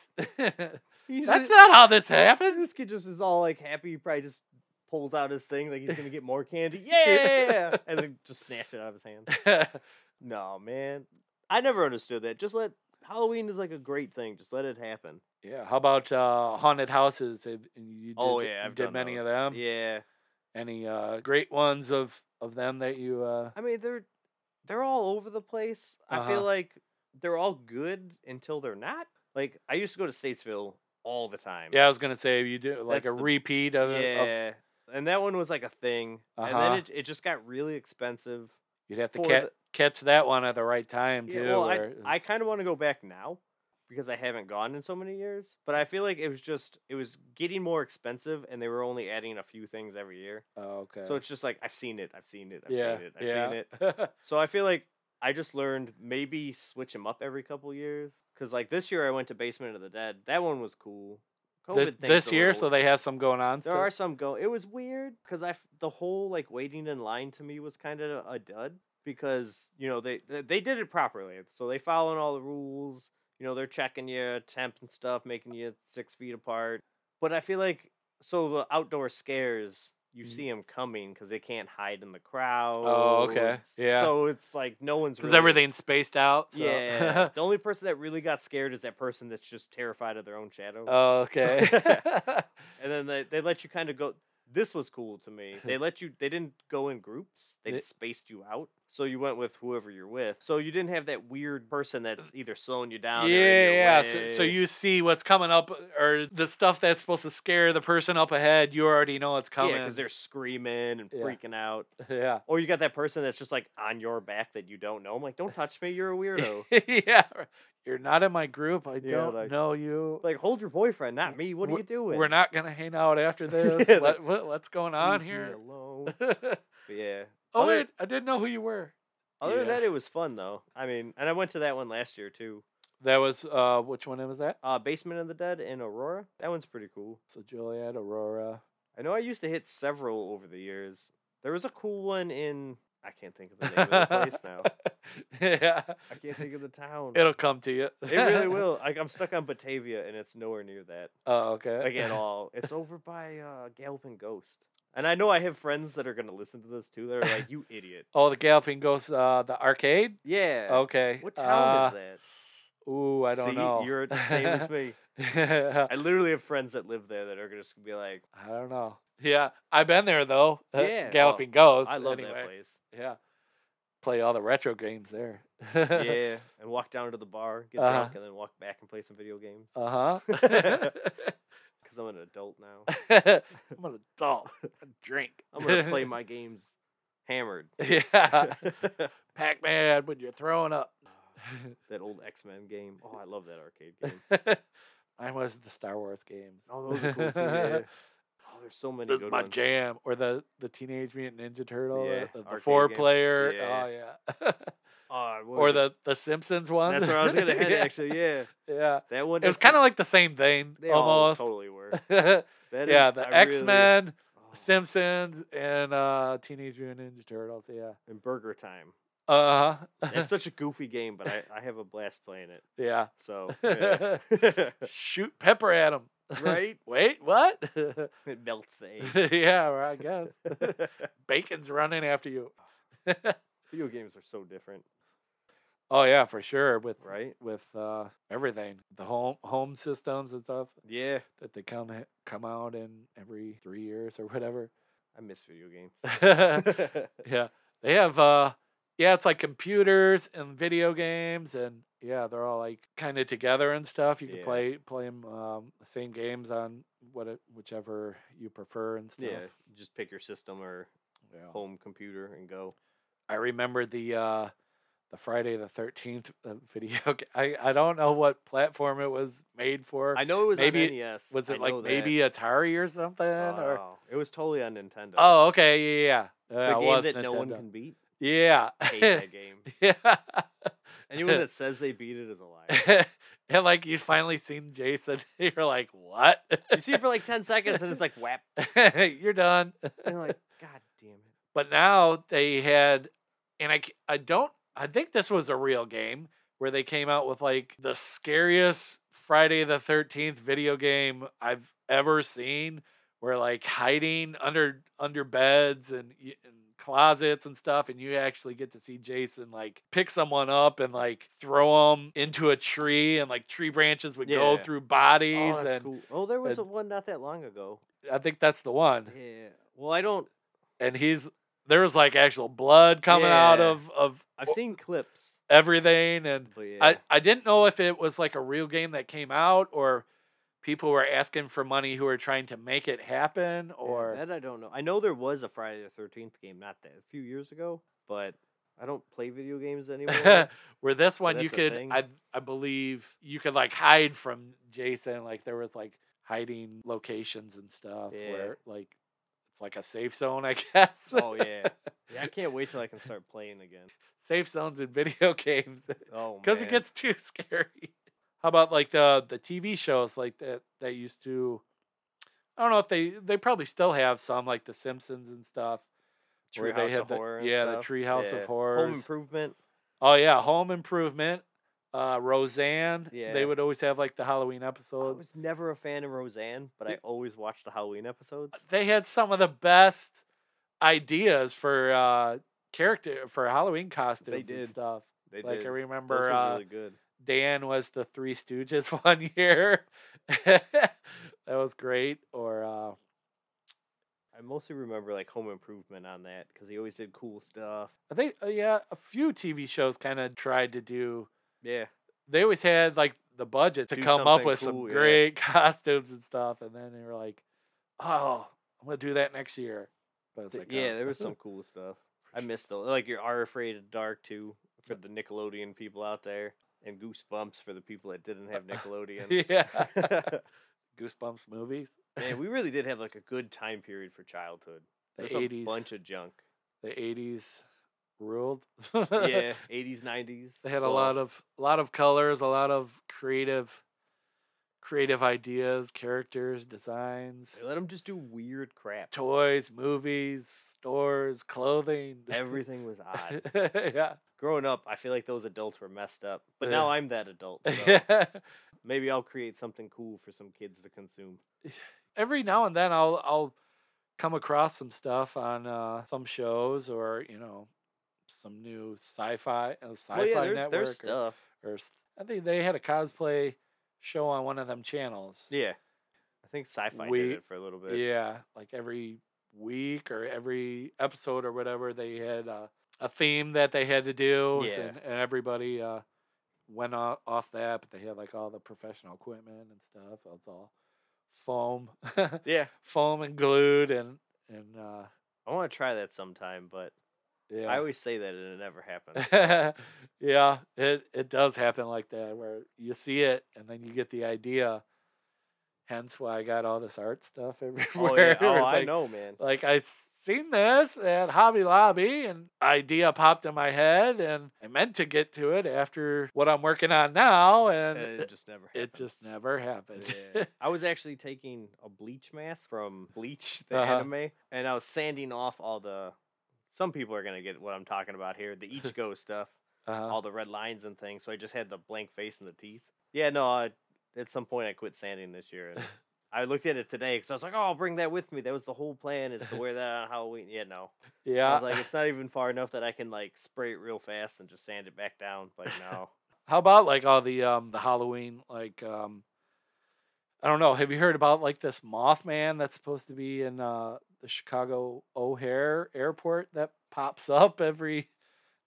He's That's just- not how this happens. This kid just is all like happy. He probably just pulls out his thing like he's gonna get more candy. Yeah, and then just snatched it out of his hand. No, man. I never understood that. Just let Halloween is like a great thing. Just let it happen. Yeah. How about uh, haunted houses? Have, you did, Oh, yeah, you I've did done many those. of them. Yeah. Any uh, great ones of of them that you? Uh... I mean, they're they're all over the place. I Uh-huh. feel like they're all good until they're not. Like I used to go to Statesville all the time. Yeah, I was gonna say you do like That's a the- repeat of, it- of yeah. And that one was like a thing, and Uh-huh. then it it just got really expensive. you'd have to for ca- the- catch that one at the right time Yeah, too. well, I, where I it's- kind of want to go back now because I haven't gone in so many years. But I feel like it was just it was getting more expensive, and they were only adding a few things every year. oh, okay. So it's just like I've seen it, I've seen it, I've yeah, seen it, I've yeah. seen it. So I feel like I just learned maybe switch them up every couple years. Cause like this year I went to Basement of the Dead. That one was cool. COVID this, this year, little so they have some going on. there still? are some go. It was weird because I f- the whole like waiting in line to me was kind of a dud because you know they they they did it properly. So they following all the rules. You know they're checking you temp and stuff, making you six feet apart. But I feel like so the outdoor scares you Mhm. see them coming because they can't hide in the crowd. Oh, okay. Yeah. So it's like no one's because really- everything's spaced out. So. Yeah. the only person that really got scared is that person that's just terrified of their own shadow. oh, okay. and then they, they let you kind of go this was cool to me they let you they didn't go in groups they They- just spaced you out so you went with whoever you're with so you didn't have that weird person that's either slowing you down yeah, yeah. So, so you see what's coming up, or the stuff that's supposed to scare the person up ahead. You already know it's coming. yeah because they're screaming and Yeah. freaking out yeah. or you got that person that's just like on your back that you don't know i'm like don't touch me you're a weirdo yeah. You're not in my group. I don't like- know you. like hold your boyfriend not me what are you doing We're not gonna hang out after this. Yeah, what, what what's going on here? Yeah oh Other- wait, I didn't know who you were. other than Yeah. that it was fun though i mean and i went to that one last year too That was uh, which one was that? uh basement of the dead in aurora that one's pretty cool So Joliet, Aurora. I know I used to hit several over the years. There was a cool one in I can't think of the name of the place now. yeah, I can't think of the town. it'll come to you. It really will. Like I'm stuck on Batavia and it's nowhere near that. Oh, okay. Like at all. It's over by uh Galloping Ghost. And I know I have friends that are gonna listen to this too. They're like, "You idiot." Oh, the Galloping Ghost, uh, the arcade. Yeah. Okay. What town uh, is that? Ooh, I don't See, know. You're the same as me. I literally have friends that live there that are just gonna be like, I don't know. Yeah, I've been there though. Yeah, oh, Galloping Ghost. "I love anyway. that place." Yeah. Play all the retro games there. yeah, and walk down to the bar, get Uh-huh. drunk, and then walk back and play some video games. Uh huh. Because I'm an adult now. I'm an adult. I drink. I'm gonna play my games hammered. yeah. Pac Man when you're throwing up. that old X Men game. Oh, I love that arcade game. Mine was the Star Wars games. Oh, those are cool too. Yeah. Oh, there's so many That's good my ones. jam. Or the, the Teenage Mutant Ninja Turtle, Yeah, the, the four game. player. Yeah. Oh, yeah. What oh, or it? the, the Simpsons one. That's where I was gonna head. yeah. Actually, yeah, Yeah. that one. It was kind of like the same thing, they all almost. totally were. Yeah, the X Men, oh, Simpsons, and uh, Teenage Mutant Ninja Turtles. Yeah. and Burger Time. Uh huh. It's such a goofy game, but I, I have a blast playing it. yeah. So yeah. Shoot pepper at him. right, Wait, what? it melts the egg. yeah, well, I guess. Bacon's running after you. Video games are so different, oh yeah, for sure. With right? with uh, everything, the home home systems and stuff Yeah, that they come come out in every three years or whatever. I miss video games. yeah, they have. uh Yeah, it's like computers and video games, and yeah, they're all like kind of together and stuff. You can Yeah. play play 'em, um, the same games on what it, whichever you prefer and stuff. yeah, just pick your system or Yeah. home computer and go. I remember the uh the Friday the Thirteenth uh, video. I I don't know what platform it was made for. I know it was maybe- on NES. was I it like know that. maybe Atari or something? or Oh, it was totally on Nintendo. oh, okay, yeah, yeah. the yeah. Uh, game was that no one can beat. Yeah, I hate that game. yeah. Anyone that says they beat it is a liar. and like you finally seen Jason, you're like, what? You see it for like ten seconds, and it's like whap. you're done. And you're like, God damn it. But now they had, and I I don't, I think this was a real game where they came out with like the scariest Friday the 13th video game I've ever seen where like hiding under, under beds and, and closets and stuff. And you actually get to see Jason like pick someone up and like throw them into a tree and like tree branches would go through bodies. Oh, and cool. Oh, there was and- a one not that long ago. I think that's the one. Yeah. Well, I don't. And he's, there was like actual blood coming out of, of I've seen clips. everything and yeah. I, I didn't know if it was like a real game that came out or people were asking for money who were trying to make it happen, Yeah, or that I don't know. I know there was a Friday the Thirteenth game, not that a few years ago, but I don't play video games anymore. where this one you could. I I believe you could like hide from Jason. Like there was like hiding locations and stuff Yeah. where like it's like a safe zone, I guess. oh yeah. yeah, I can't wait till I can start playing again. safe zones in video games. Oh, because it gets too scary. How about like the the TV shows like that that used to? I don't know if they they probably still have some like The Simpsons and stuff. Treehouse of the- Horror. yeah, the. Treehouse of Horror. Home Improvement. Oh yeah, Home Improvement, uh, Roseanne. Yeah. they would always have like the Halloween episodes. I was never a fan of Roseanne, but I always watched the Halloween episodes. They had some of the best ideas for uh character for Halloween costumes and did. stuff. They like did. I remember uh, really good. Dan was the Three Stooges one year. that was great. Or uh, I mostly remember like Home Improvement on that because he always did cool stuff. I think uh, yeah, a few TV shows kind of tried to do. Yeah, They always had like the budget to Do come up with cool, some yeah. great costumes and stuff, and then they were like, "Oh, I'm gonna do that next year." But it's like, yeah, oh. there was some cool stuff. I missed those. Like your R Afraid of Dark too for the Nickelodeon people out there, and Goosebumps for the people that didn't have Nickelodeon. yeah, Goosebumps movies. Man, we really did have like a good time period for childhood. The 80s, bunch of junk. the 80s ruled. Yeah, 80s, 90s. They had a lot of a lot of colors, a lot of creative creative ideas, characters, designs, They let them just do weird crap. toys, movies, stores, clothing. Everything was odd. yeah. Growing up, I feel like those adults were messed up. But Yeah. now I'm that adult. So maybe I'll create something cool for some kids to consume. Every now and then I'll I'll come across some stuff on uh, some shows or, you know, some new sci-fi uh, sci-fi well, yeah, there- network there's or, stuff. or I think they had a cosplay show on one of them channels. Yeah. I think sci-fi We- did it for a little bit. Yeah, like every week or every episode or whatever, they had uh, a theme that they had to do, Yeah. and, and everybody uh, went off, off that. But they had like all the professional equipment and stuff. It's all foam, Yeah. foam and glued, and and uh, I want to try that sometime, but yeah. I always say that and it never happens. yeah, it it does happen like that where you see it and then you get the idea. Hence why I got all this art stuff everywhere. oh, yeah. oh I like, know, man. Like I seen this at Hobby Lobby and idea popped in my head and I meant to get to it after what I'm working on now and And it, just never happens. it just never happened. Yeah. I was actually taking a bleach mask from Bleach, the Uh-huh. anime, and I was sanding off all the. Some people are gonna get what I'm talking about here, the Ichigo stuff, uh, all the red lines and things. So I just had the blank face and the teeth. Yeah, no. I, at some point, I quit sanding this year. And I looked at it today because I was like, "Oh, I'll bring that with me." That was the whole plan is to wear that on Halloween. Yeah, no. I yeah. was like, it's not even far enough that I can like spray it real fast and just sand it back down. But no. How about like all the um the Halloween like um I don't know, have you heard about like this Mothman that's supposed to be in uh the Chicago O'Hare airport that pops up every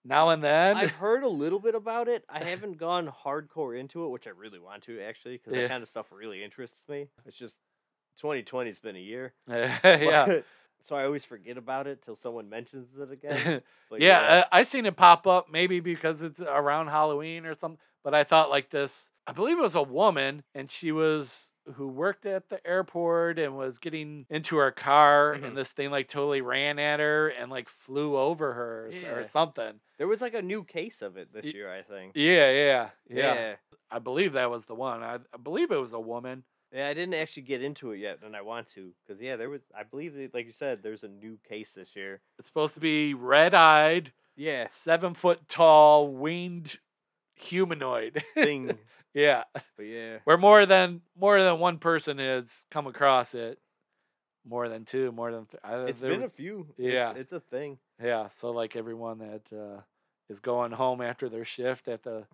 now and then? I've heard a little bit about it. I haven't gone hardcore into it, which I really want to actually, because Yeah. that kind of stuff really interests me. It's just 2020 has been a year. yeah. but- so I always forget about it till someone mentions it again. But yeah, I, I seen it pop up maybe because it's around Halloween or something. But I thought like this, I believe it was a woman, and she was who worked at the airport and was getting into her car, Mhm. and this thing like totally ran at her and like flew over her or, or something. there was like a new case of it this Y- year, I think. Yeah, yeah, yeah, yeah. I believe that was the one. I, I believe it was a woman. Yeah, I didn't actually get into it yet, and I want to, because yeah, there was. I believe, like you said, there's a new case this year. It's supposed to be red-eyed, Yeah, seven foot tall, winged humanoid. thing. Yeah. but yeah, where more than more than one person has come across it more than two more than th- I, it's been a few. yeah. it's, it's a thing. yeah so like everyone that uh, is going home after their shift at the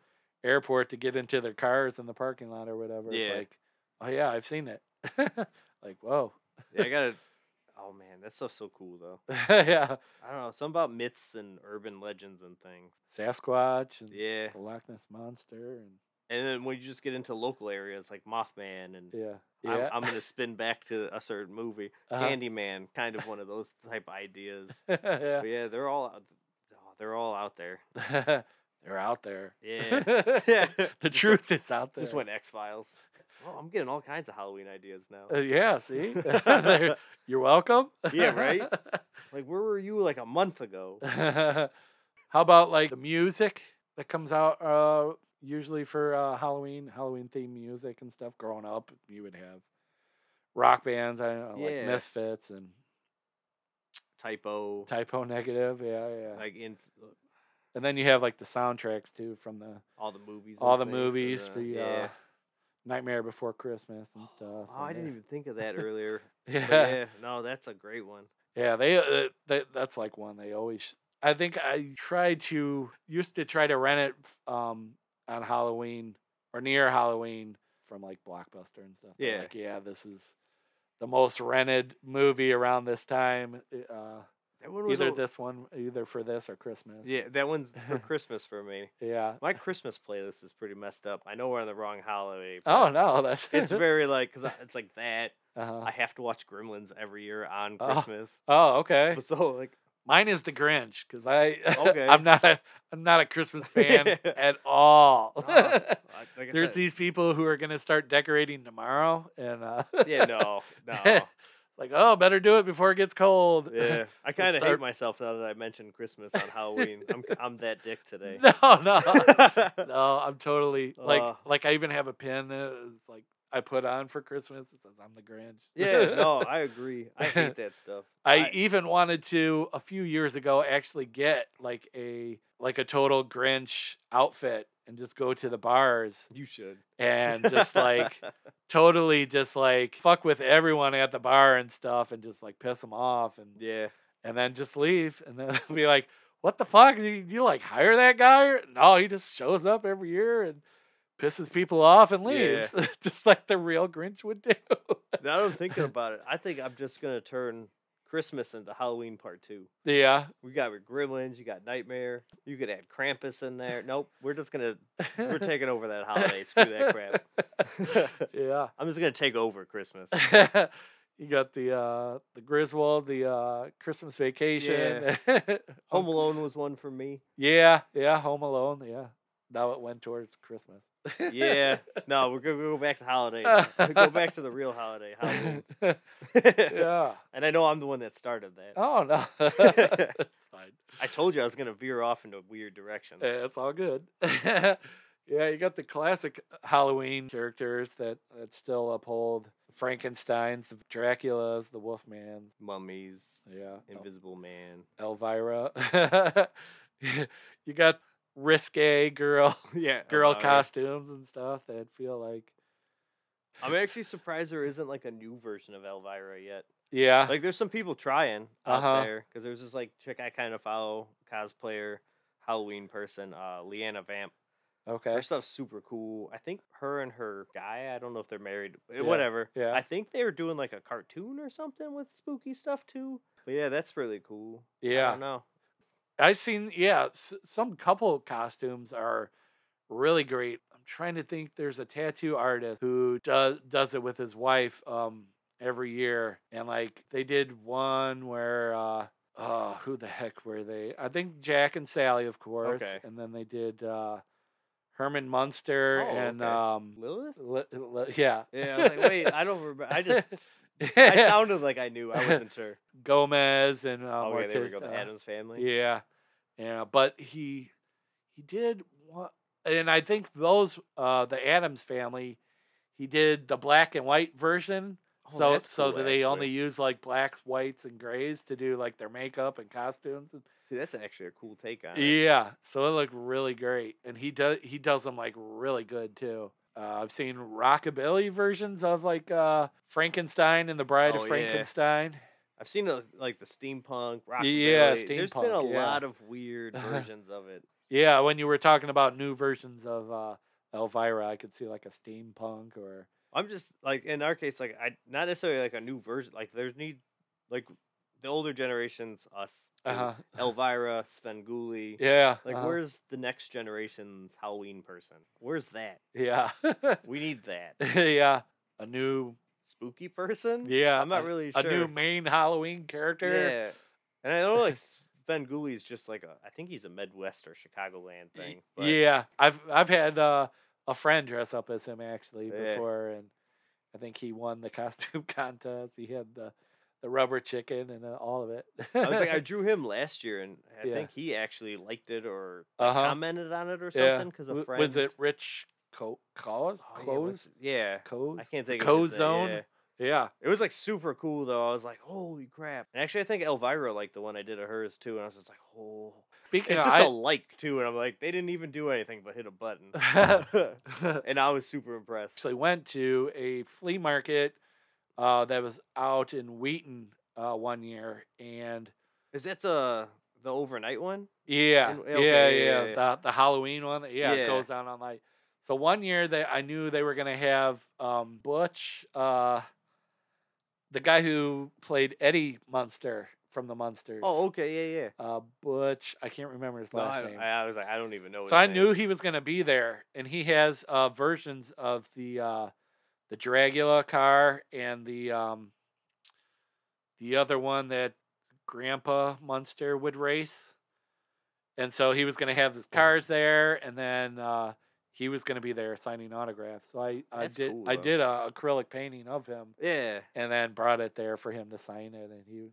airport to get into their cars in the parking lot or whatever Yeah. it's like oh yeah i've seen it like whoa Yeah, I gotta. oh man, that stuff's so cool though. yeah I don't know, something about myths and urban legends and things. sasquatch and Yeah, the loch ness monster and and then when you just get into local areas like Mothman and yeah Yeah. I'm, I'm gonna spin back to a certain movie. Uh-huh. Candyman, kind of one of those type ideas. yeah. Yeah, they're all out- oh, they're all out there. They're out there. Yeah. Yeah. the truth is out there. Just went X Files. Oh, I'm getting all kinds of Halloween ideas now. Uh, yeah, see? You're welcome. Yeah, right? Like, where were you like a month ago? How about like the music that comes out uh usually for uh Halloween, Halloween themed music and stuff growing up, you would have rock bands, I don't know, like Misfits and Type O. Typo Negative, yeah, yeah. Like in and then you have like the soundtracks too from the all the movies. all the movies uh, for the yeah. uh, Nightmare Before Christmas and stuff. Oh, and I didn't even think of that earlier. Yeah. yeah, no, that's a great one. Yeah, they, uh, they that's like one they always. I think I tried to used to try to rent it um on Halloween or near Halloween from like Blockbuster and stuff. They're Yeah. like yeah, this is the most rented movie around this time. Uh, one was either o- this one, either for this or Christmas. Yeah, that one's for Christmas for me. yeah. My Christmas playlist is pretty messed up. I know we're on the wrong holiday. Oh no, that's It's very like because it's like that. uh I have to watch Gremlins every year on Oh. Christmas. Oh, okay. So like, Mine is the Grinch because I Okay. I'm not a I'm not a Christmas fan at all. I- like There's said, these people who are gonna start decorating tomorrow, and uh, Yeah, no, no. it's like, oh, better do it before it gets cold. Yeah, I kind of hate myself now that I mentioned Christmas on Halloween. I'm I'm that dick today. no, no, no. I'm totally like Uh. like I even have a pin that is like I put on for Christmas. It says I'm the Grinch. yeah, no, I agree. I hate that stuff. I even wanted to a few years ago actually get like a like a total Grinch outfit and just go to the bars you should and just like totally just like fuck with everyone at the bar and stuff and just like piss them off and yeah. and then just leave and then be like what the fuck you, you like hire that guy no he just shows up every year and pisses people off and Yeah. leaves just like the real grinch would do Now that I'm thinking about it, I think I'm just gonna turn Christmas into Halloween Part Two. yeah We got Gremlins, you got Nightmare, you could add Krampus in there. Nope, we're just gonna we're taking over that holiday. Screw that crap. yeah I'm just gonna take over Christmas. you got the uh the Griswold, the uh Christmas Vacation. Home Alone was one for me. Yeah, yeah, Home Alone. Yeah, now it went towards Christmas. Yeah. No, we're gonna go back to holiday. go back to the real holiday, Halloween. yeah. And I know I'm the one that started that. Oh no, it's fine. I told you I was gonna veer off into weird directions. Yeah, it's all good. yeah, you got the classic Halloween characters that that still uphold Frankenstein's, the Dracula's, the Wolfman's. Mummies, Yeah, El- Invisible Man. Elvira. you got risque girl Yeah. girl costumes and stuff that feel like I'm actually surprised there isn't like a new version of Elvira yet. yeah Like, there's some people trying out Uh-huh. there because there's this like chick I kind of follow, cosplayer, Halloween person, uh, Leanna Vamp. okay Her stuff's super cool. I think her and her guy, I don't know if they're married, eh, Yeah, whatever. yeah. I think they were doing like a cartoon or something with spooky stuff too. But yeah, that's really cool. Yeah. I don't know. I've seen yeah s- some couple costumes are really great. I'm trying to think. There's a tattoo artist who does does it with his wife um every year, and like they did one where uh oh who the heck were they? I think Jack and Sally, of course, Okay. and then they did uh Herman Munster Oh, and okay. um Lilith? li- li- yeah Yeah, I was like, wait, I don't remember. I just, I sounded like I knew. I wasn't sure. Gomez and uh, Oh, yeah, there we go. The uh, Addams family. Yeah, yeah, but he he did what, and I think those uh the Addams family, he did the black and white version. Oh, so so cool, that they only use like blacks, whites, and grays to do like their makeup and costumes. See, that's actually a cool take on it. yeah, so it looked really great, and he does he does them like really good too. Uh, I've seen rockabilly versions of like uh, Frankenstein and the Bride Oh, of yeah. Frankenstein. I've seen uh, like the steampunk, Yeah, rockabilly. There's been a yeah. lot of weird versions of it. Yeah, when you were talking about new versions of uh, Elvira, I could see like a steampunk or I'm just like in our case, like I not necessarily like a new version. Like there's need like the older generations, us, uh-huh. Elvira, Svengoolie. yeah, Like uh-huh. where's the next generation's Halloween person? Where's that? yeah, We need that. yeah, a new spooky person. Yeah, I'm not a- really a new main Halloween character. Yeah, and I don't know like Sven is just like a. I think he's a Midwest or Chicagoland thing. But Yeah, I've I've had uh, a friend dress up as him actually Yeah. before, and I think he won the costume contest. He had the the rubber chicken and uh, all of it. I was like, I drew him last year, and I Yeah. think he actually liked it or Uh-huh. commented on it or something because a W- friend was it Rich Co- Cause? Oh, yeah, Koz? yeah, Koz? I can't think of his name, Cozone? yeah. Yeah. It was like super cool though. I was like, holy crap! And actually, I think Elvira liked the one I did of hers too, and I was just like, oh. Speaking It's just I, a like too, and I'm like, they didn't even do anything but hit a button, and I was super impressed. actually went to a flea market uh, that was out in Wheaton uh, one year, and Is that the the overnight one? yeah, In- yeah, okay, yeah, yeah, yeah. the the Halloween one. Yeah, it goes down on like. So one year they I knew they were gonna have um, Butch, uh, the guy who played Eddie Munster from the Munsters. Oh, okay, yeah, yeah. Uh, Butch, I can't remember his No, last I, name. I, I was like, I don't even know. so I name. knew he was gonna be there, and he has uh, versions of the uh, the Dragula car and the um, the other one that Grandpa Munster would race, and so he was gonna have his cars there, and then uh, he was gonna be there signing autographs. So I I That's did cool, I did a acrylic painting of him, Yeah. and then brought it there for him to sign it, and he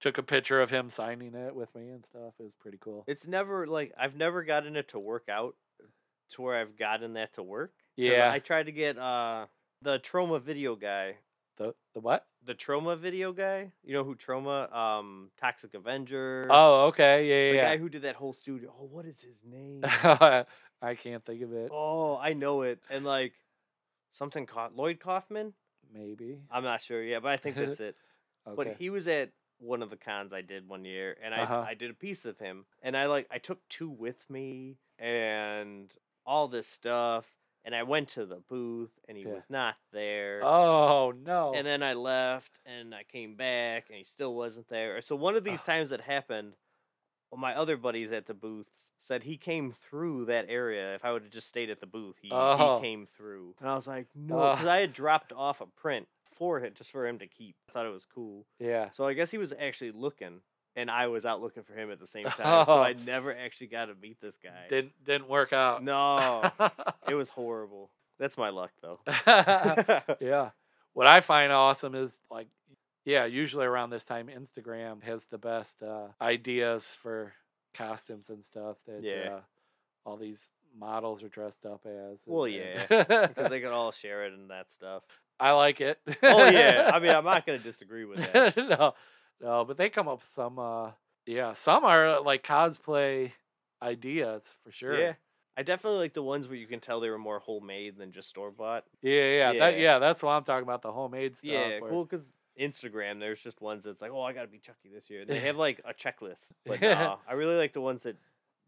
took a picture of him signing it with me and stuff. It was pretty cool. It's never like I've never gotten it to work out to where I've gotten that to work. Yeah. I tried to get uh the Troma video guy. The the what? The Troma video guy. You know who Troma um Toxic Avenger. Oh, okay, yeah, the yeah. The guy who did that whole studio. Oh, what is his name? I can't think of it. oh, I know it. And like something caught Lloyd Kaufman? Maybe. I'm not sure yet, but I think that's it. Okay. But he was at one of the cons I did one year, and I Uh-huh. I did a piece of him, and I like I took two with me and all this stuff, and I went to the booth, and he Yeah. was not there. oh no. And then I left, and I came back, and he still wasn't there. So one of these ah. times that happened, well, my other buddies at the booths said he came through that area. If I would have just stayed at the booth, he, Oh. he came through, and I was like, no, oh, because I had dropped off a print for it just for him to keep. I thought it was cool. yeah. So I guess he was actually looking, and I was out looking for him at the same time. So I Oh. never actually got to meet this guy. Didn't didn't work out. No, it was horrible. That's my luck, though. yeah. What I find awesome is like yeah, usually around this time Instagram has the best uh, ideas for costumes and stuff that Yeah. uh, all these models are dressed up as. Well, and- yeah, because they can all share it and that stuff. I like it. Oh yeah, I mean, I'm not gonna disagree with that. no, no, but they come up with some. uh Yeah, some are like cosplay ideas for sure. Yeah, I definitely like the ones where you can tell they were more homemade than just store bought. yeah, yeah. That, Yeah. yeah, that's what I'm talking about. The homemade stuff. Yeah, where- cool. Because Instagram, there's just ones that's like, oh, I gotta be Chucky this year. They have like a checklist, but Yeah. nah, I really like the ones that,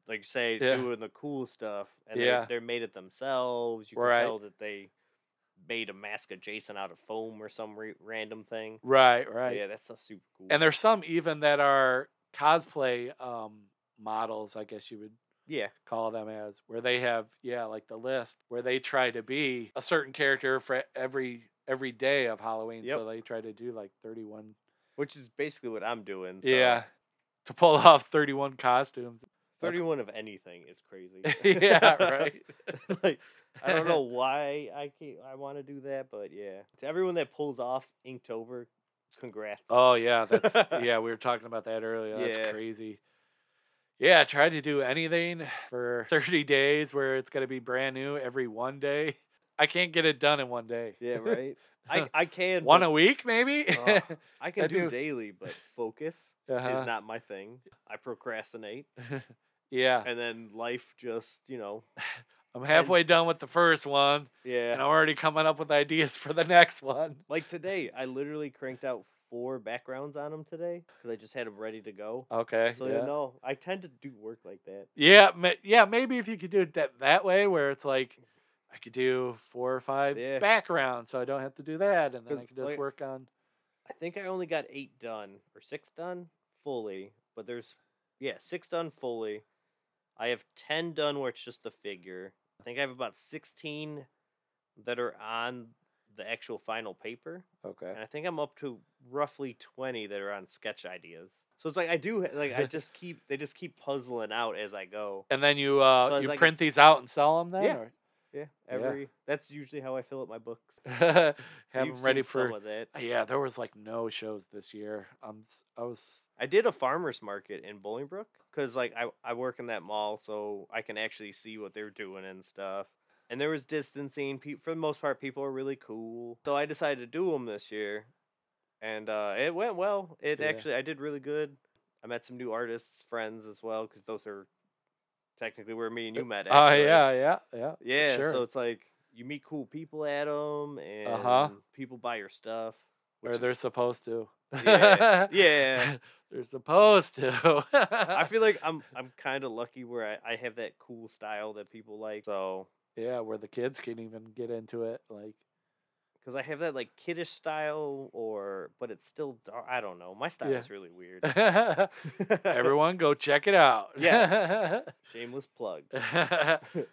like, say Yeah. doing the cool stuff, and Yeah. they're, they're made it themselves. You can Right. tell that they made a mask of Jason out of foam or some re- random thing. Right, right. Yeah, that's stuff super cool. And there's some even that are cosplay um models, I guess you would yeah, call them as, where they have yeah, like the list where they try to be a certain character for every every day of Halloween. So they try to do like 31 which is basically what I'm doing. So Yeah. To pull off 31 costumes. That's- thirty-one of anything is crazy. yeah, right. like I don't know why I can't, I want to do that, but yeah. To everyone that pulls off Inktober, congrats. Oh yeah, that's yeah. We were talking about that earlier. That's Yeah. crazy. Yeah, try to do anything for 30 days where it's gonna be brand new every one day. I can't get it done in one day. yeah, right. I I can one a week maybe. Ugh, I can I do do. daily, but focus Uh-huh. is not my thing. I procrastinate, yeah, and then life just you know I'm halfway done with the first one, yeah. and I'm already coming up with ideas for the next one. Like today, I literally cranked out four backgrounds on them today because I just had them ready to go. Okay. So yeah. you know, I tend to do work like that. Yeah, ma- yeah, maybe if you could do it that that way, where it's like I could do four or five Yeah. backgrounds, so I don't have to do that, and then I can just like- work on. I think I only got eight done or six done fully, but there's yeah six done fully. I have ten done where it's just the figure. I think I have about sixteen that are on the actual final paper, Okay. and I think I'm up to roughly twenty that are on sketch ideas. So it's like I do like I just keep they just keep puzzling out as I go. And then you uh So you like print these out and sell them then? Yeah. or- Yeah, every that's usually how I fill up my books. have You've them ready for some of that. Yeah, there was like no shows this year. S- I was I did a farmers market in Bolingbrook because like I, I work in that mall, so I can actually see what they're doing and stuff. And there was distancing. Pe- for the most part, people are really cool. So I decided to do them this year, and uh, it went well. It Yeah. actually I did really good. I met some new artists, friends as well, because those are technically where me and you met. Oh Actually. yeah, yeah, yeah. yeah. sure. So it's like you meet cool people at them, and Uh-huh. people buy your stuff. or they're supposed to. Yeah, yeah. they're supposed to. I feel like I'm I'm kind of lucky where I, I have that cool style that people like. So yeah, where the kids can even get into it. Like, because I have that like kiddish style, or but it's still dark. I don't know. My style Yeah. is really weird. everyone go check it out. Yes. Shameless plug.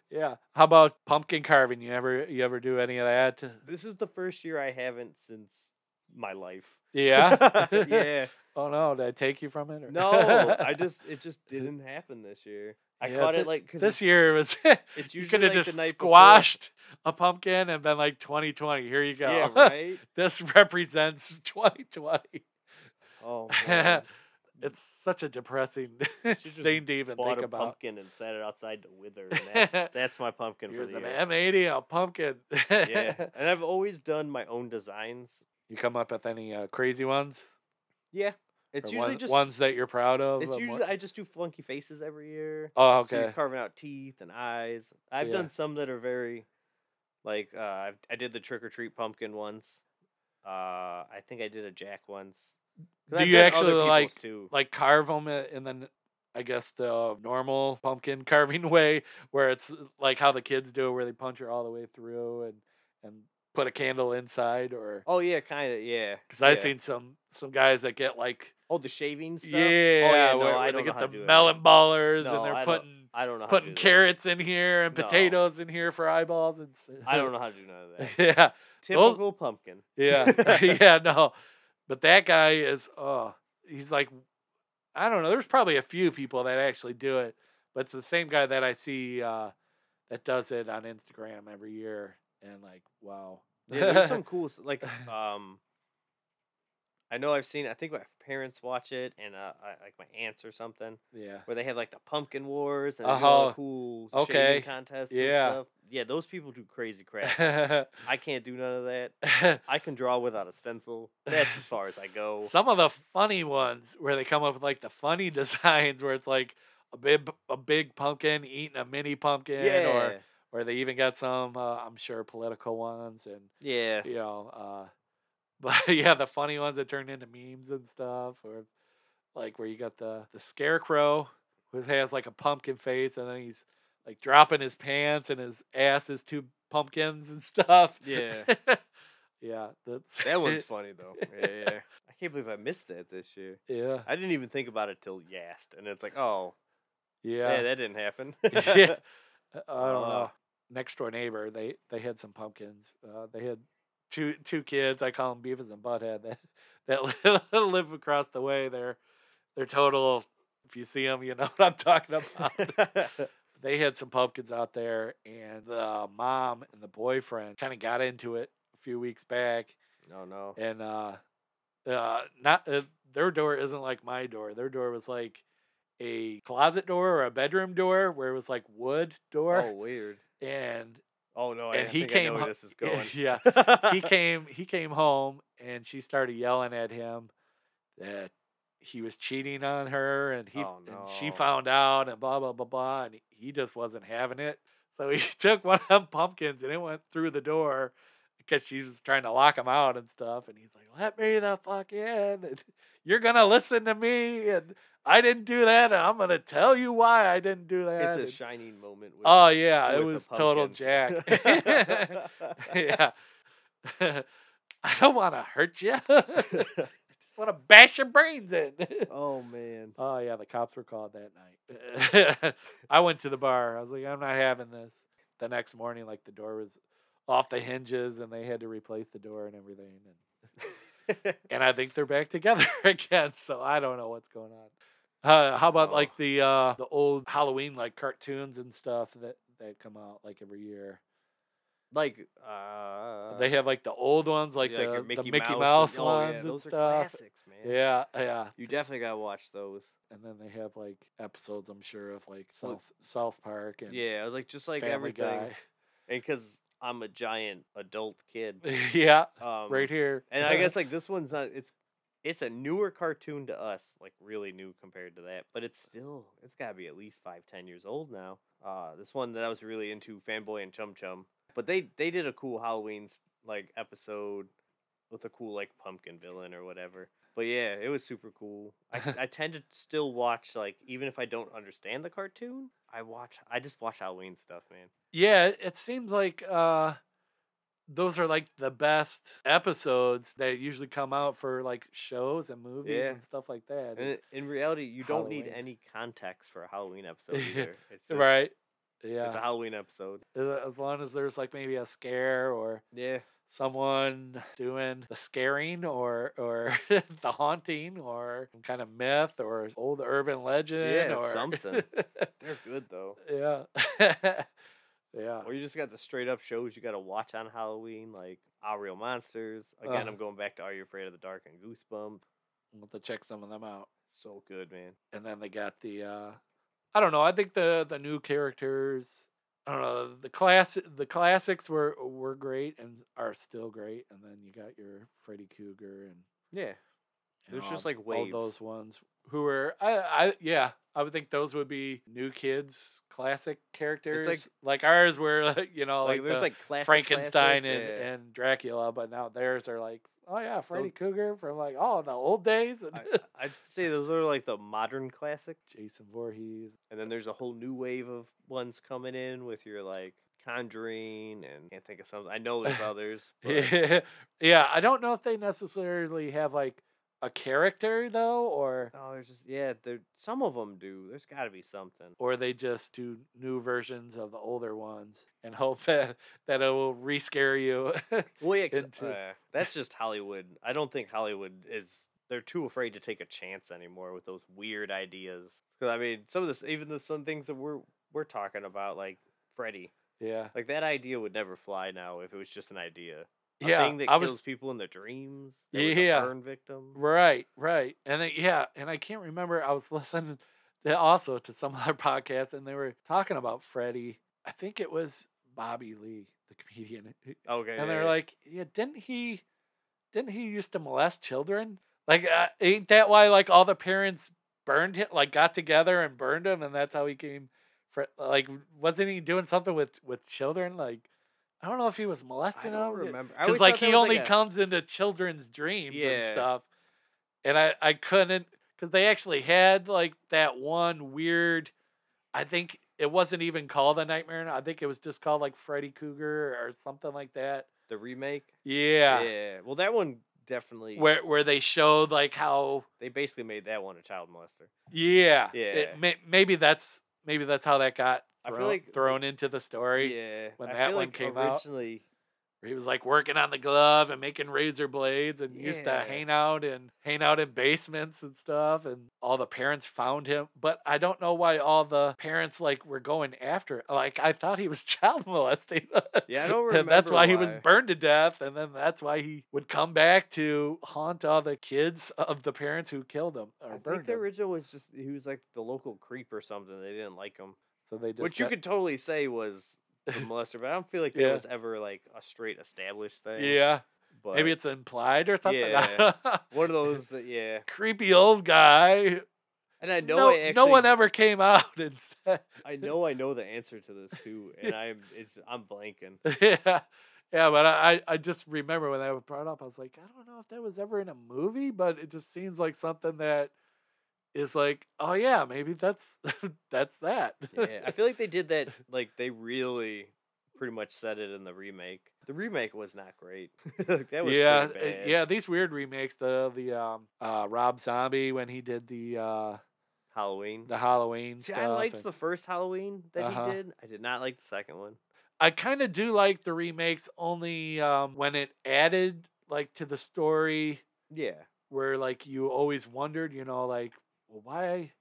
yeah. How about pumpkin carving? You ever you ever do any of that? This is the first year I haven't since my life. Yeah. yeah. Oh no, did I take you from it? Or? No, I just it just didn't happen this year. I Yeah, caught it like this year was. it's you usually could have like just night before. squashed a pumpkin and been like 2020. Here you go. Yeah, right. this represents 2020. Oh, man. It's such a depressing thing to even bought think a about. pumpkin and set it outside to wither. That's that's my pumpkin Here's for an the year. M80 and a pumpkin. yeah, and I've always done my own designs. You come up with any uh, crazy ones? Yeah, it's Or usually one- just ones that you're proud of. It's usually what- I just do flunky faces every year. oh, So you're okay. carving out teeth and eyes. I've Yeah. done some that are very, like uh, I've, I did the trick or treat pumpkin once. Uh, I think I did a jack once. 'Cause Do I've you done actually, people's like- too. like carve them in the, I guess the normal pumpkin carving way, where it's like how the kids do, it, where they punch it all the way through and and put a candle inside, or Oh yeah, kind of yeah. because I've yeah. seen some some guys that get like Oh, the shaving stuff. yeah, oh, yeah no, where, I where they get the melon ballers No, and they're I don't- putting I don't know putting do carrots in here and No. potatoes in here for eyeballs and I don't know how to do none of that. yeah, Typical pumpkin. yeah, yeah, no. But that guy is oh, he's like I don't know, there's probably a few people that actually do it, but it's the same guy that I see uh that does it on Instagram every year and like wow. Yeah, there's some cool like um. I know I've seen. I think my parents watch it, and uh, I, like my aunts or something, yeah. where they have like the pumpkin wars and do all the Uh-huh. cool Okay. shaving contests. Yeah. and stuff. yeah, those people do crazy crap. I can't do none of that. I can draw without a stencil. That's as far as I go. Some of the funny ones where they come up with like the funny designs where it's like a big a big pumpkin eating a mini pumpkin yeah, or or they even got some uh, I'm sure political ones and yeah, you know uh but yeah the funny ones that turned into memes and stuff or like where you got the the scarecrow who has like a pumpkin face and then he's like dropping his pants and his ass is two pumpkins and stuff Yeah. yeah that's that one's funny though. Yeah, yeah. I can't believe I missed that this year. yeah I didn't even think about it till asked, and it's like, oh, yeah yeah, that didn't happen. yeah. I don't Uh. know. Next door neighbor, they they had some pumpkins. Uh, they had two two kids. I call them Beavis and Butthead. That that live across the way. They're they're total. If you see them, you know what I'm talking about. they had some pumpkins out there, and the mom and the boyfriend kind of got into it a few weeks back, no, no. and uh, uh, not uh, their door isn't like my door. Their door was like a closet door or a bedroom door, where it was like wood door, Oh, weird. and Oh no, I And he think I came know ho- where this is going. yeah, he came he came home and she started yelling at him that he was cheating on her and he Oh, and she found out and blah blah blah blah and he just wasn't having it. So he took one of them pumpkins and it went through the door because she was trying to lock him out and stuff. And he's like, "Let me the fuck in! And you're gonna listen to me, and I didn't do that, and I'm gonna tell you why I didn't do that." It's a shining moment. With, Oh yeah, it was total jack. yeah. I don't want to hurt you. I just want to bash your brains in. oh man. oh yeah, the cops were called that night. I went to the bar. I was like, I'm not having this. The next morning, like the door was off the hinges and they had to replace the door and everything. And and I think they're back together again. So I don't know what's going on. Uh, how about Oh. like the uh, the old Halloween like cartoons and stuff that that come out like every year? like uh they have like the old ones, like, the, your the Mickey Mouse oh, ones yeah, and those are stuff. classics, man. Yeah, yeah. You definitely gotta watch those. And then they have like episodes, I'm sure, of like South South Park and Yeah, I was like just like Family everything, Guy. and because I'm a giant adult kid, yeah, um, right here. And I guess like this one's not. It's it's a newer cartoon to us, like really new compared to that. But it's still it's got to be at least five, ten years old now. Uh, this one that I was really into, Fanboy and Chum Chum. But they they did a cool Halloween like episode with a cool like pumpkin villain or whatever. But yeah, it was super cool. I I tend to still watch like even if I don't understand the cartoon, I watch I just watch Halloween stuff, man. Yeah, it- it seems like uh those are like the best episodes that usually come out for like shows and movies Yeah. and stuff like that. And in reality, you don't need any context for a Halloween episode either. It's just, right. Yeah. It's a Halloween episode. As long as there's like maybe a scare or Yeah. someone doing the scaring or or the haunting or some kind of myth or old urban legend it's or something. They're good though. yeah. Yeah. Or you just got the straight up shows you got to watch on Halloween, like Our Real Monsters. Again, Uh. I'm going back to Are You Afraid of the Dark and Goosebump. I'll have to check some of them out. So good, man. and then they got the uh I don't know, I think the the new characters I don't know, the class the classics were were great and are still great and then you got your Freddy Krueger and Yeah. it was just, like, all those ones who were I I yeah, I would think those would be new kids classic characters. like- like ours were like, you know, Like, like, like classic Frankenstein classics, and, yeah. and Dracula, but now theirs are like, oh yeah, Freddy Krueger from like oh the old days I, I'd say those are like the modern classic. Jason Voorhees. And then there's a whole new wave of ones coming in with your like Conjuring and can't think of some. I know there's others. Yeah. I don't know if they necessarily have like a character though, or Oh, there's just yeah. There some of them do. There's got to be something. or they just do new versions of the older ones and hope that that it will re-scare you. Well, yeah, into- uh, that's just Hollywood. I don't think Hollywood is. They're too afraid to take a chance anymore with those weird ideas. Because I mean, some of this, even the some things that we're we're talking about, like Freddy, yeah, like that idea would never fly now if it was just an idea. A yeah. thing that I kills was people in their dreams. that was a Yeah. burn victim. right, right, and then, yeah, and I can't remember. I was listening to also to some other podcast, and they were talking about Freddy. I think it was Bobby Lee, the comedian. Okay, and they're yeah. like, yeah, didn't he, didn't he used to molest children? Like, uh, ain't that why like all the parents burned him, like got together and burned him, and that's how he came. For like, wasn't he doing something with with children? Like, I don't know if he was molesting I don't them remember. Because like he only a- comes into children's dreams and stuff. And I I couldn't because they actually had like that one weird. I think it wasn't even called a nightmare. I think it was just called like Freddy Krueger or something like that. the remake. Yeah. yeah. Well, that one definitely. Where where they showed like how they basically made that one a child molester. yeah Yeah. it, may, maybe that's maybe that's how that got I feel thrown, like- into the story. Yeah, when that one like came out. originally, Where he was like working on the glove and making razor blades and used to hang out and hang out in basements and stuff and all the parents found him but i don't know why all the parents like were going after like i thought he was child molesting Yeah, I don't and that's remember why, he was burned to death and then that's why he would come back to haunt all the kids of the parents who killed him or I think the him original was just he was like the local creep or something. They didn't like him, so they just which you got- could totally say was the molester, but I don't feel like Yeah. was ever like a straight established thing. yeah but maybe it's implied or something Yeah. one of those that yeah. creepy old guy And I know no, I actually, no one ever came out and said, I know I know the answer to this too, and I'm it's I'm blanking. yeah, yeah. But I, I I just remember when that was brought up, I was like, I don't know if that was ever in a movie, but it just seems like something that is like, oh yeah, maybe that's that's that. Yeah, I feel like they did that. Like they really pretty much said it in the remake. The remake was not great. like, that was yeah, bad. yeah. These weird remakes, the the um uh Rob Zombie when he did the uh Halloween. the Halloween See. I liked and- the first Halloween that Uh-huh. he did. I did not like the second one. I kind of do like the remakes only um, when it added like to the story Yeah. where like you always wondered, you know, like well, why,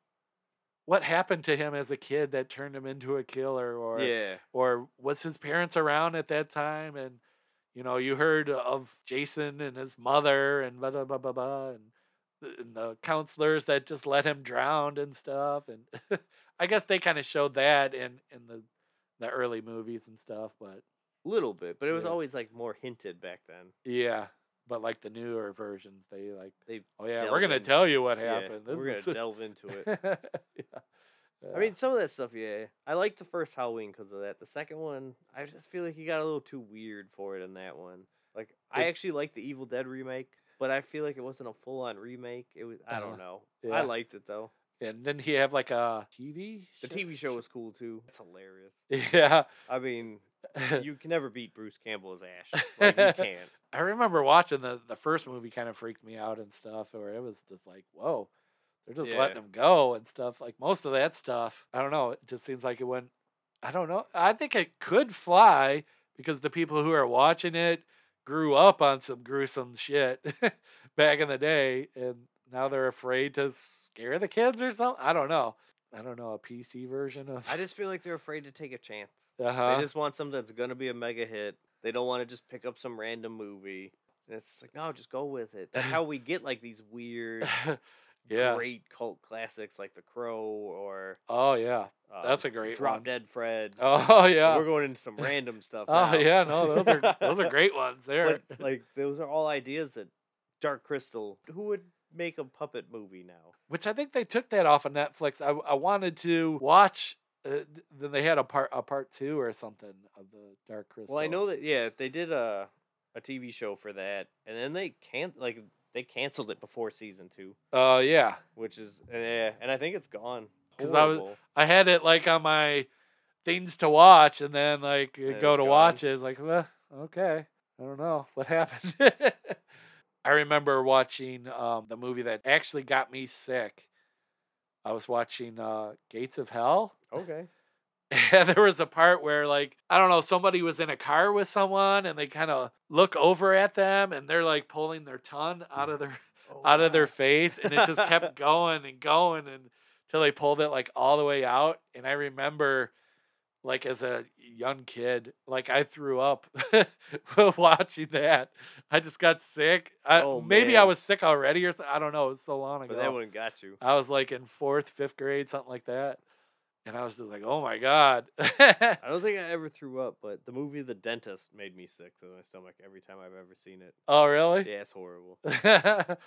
what happened to him as a kid that turned him into a killer, or yeah. or was his parents around at that time, and you know, you heard of Jason and his mother and blah blah blah blah blah, and the, and the counselors that just let him drown and stuff, and I guess they kind of showed that in in the the early movies and stuff, but Little bit, but it was Yeah. always like more hinted back then. yeah. But like the newer versions, they like, They oh yeah, we're gonna into- tell you what yeah, happened. This we're gonna delve into it. yeah. I mean, some of that stuff, yeah. I like the first Halloween because of that. The second one, I just feel like he got a little too weird for it in that one. Like, I actually like the Evil Dead remake, but I feel like it wasn't a full on remake. It was, I Uh-huh. don't know. Yeah. I liked it though. and then he have like a TV. The TV show was cool too. It's hilarious. Yeah. I mean, you can never beat Bruce Campbell as Ash. Like, you can't. I remember watching the the first movie kind of freaked me out and stuff, where it was just like, whoa, they're just letting them go and stuff. Like most of that stuff, I don't know. It just seems like it went. I don't know. I think it could fly because the people who are watching it grew up on some gruesome shit back in the day, and now they're afraid to scare the kids or something. I don't know. I don't know a PC version of. I just feel like they're afraid to take a chance. uh-huh. They just want something that's gonna be a mega hit. They don't want to just pick up some random movie. And it's like, no, just go with it. That's how we get like these weird, yeah. great cult classics like The Crow or Oh yeah. That's a um, great Drop one. Dead Fred. Oh yeah. We're going into some random stuff. Oh now. yeah, no, those are those are great ones there. But like those are all ideas that Dark Crystal. Who would make a puppet movie now? Which I think they took that off of Netflix. I I wanted to watch. Uh, then they had a part a part two or something of the Dark Crystal. Well, I know that yeah, they did a a TV show for that, and then they can't like they canceled it before season two, Oh yeah, which is yeah, and I think it's gone. 'Cause I was- I had it like on my things to watch, and then like And go to gone. watch it. It's like, well, okay, I don't know what happened. I remember watching um, the movie that actually got me sick. I was watching uh, Gates of Hell. Okay. And there was a part where, like, I don't know, somebody was in a car with someone and they kind of look over at them and they're like pulling their tongue out of their oh, out of their face and it just kept going and going and until they pulled it like all the way out. And I remember like as a young kid, like I threw up watching that. I just got sick. I, Oh, maybe I was sick already or something. I don't know. It was so long ago. But that one got you. I was like in fourth, fifth grade, something like that. And I was just like, oh my God. I don't think I ever threw up, but the movie The Dentist made me sick to my stomach every time I've ever seen it. oh, really? Yeah, it's horrible. the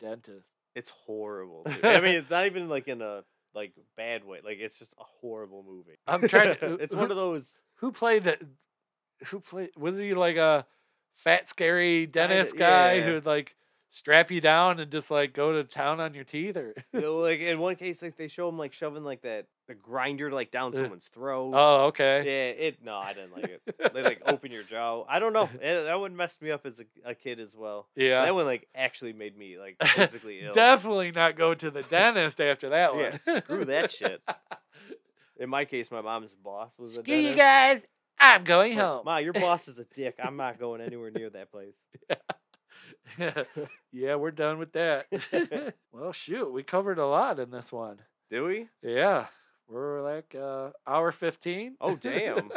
dentist. It's horrible. dude. I mean, it's not even like in a like bad way. Like it's just a horrible movie. I'm trying to- it's one of those. Who played that? Who played? Was he like a fat, scary dentist Kinda- guy yeah. who like strap you down and just like go to town on your teeth? Or You know, like in one case, like they show him like shoving like that the grinder like down Uh, someone's throat. oh, okay. Yeah, it. No, I didn't like it. They like open your jaw. I don't know. Eh, that one messed me up as a, a kid as well. Yeah. That one like actually made me like physically ill. Definitely not go to the dentist after that one. Yeah, screw that shit. In my case, my mom's boss was a Screw you dentist. guys. I'm going Like, home. Ma, your boss is a dick. I'm not going anywhere near that place. yeah, we're done with that. well, shoot, we covered a lot in this one. Do we? Yeah, we're like uh, hour fifteen. Oh, damn.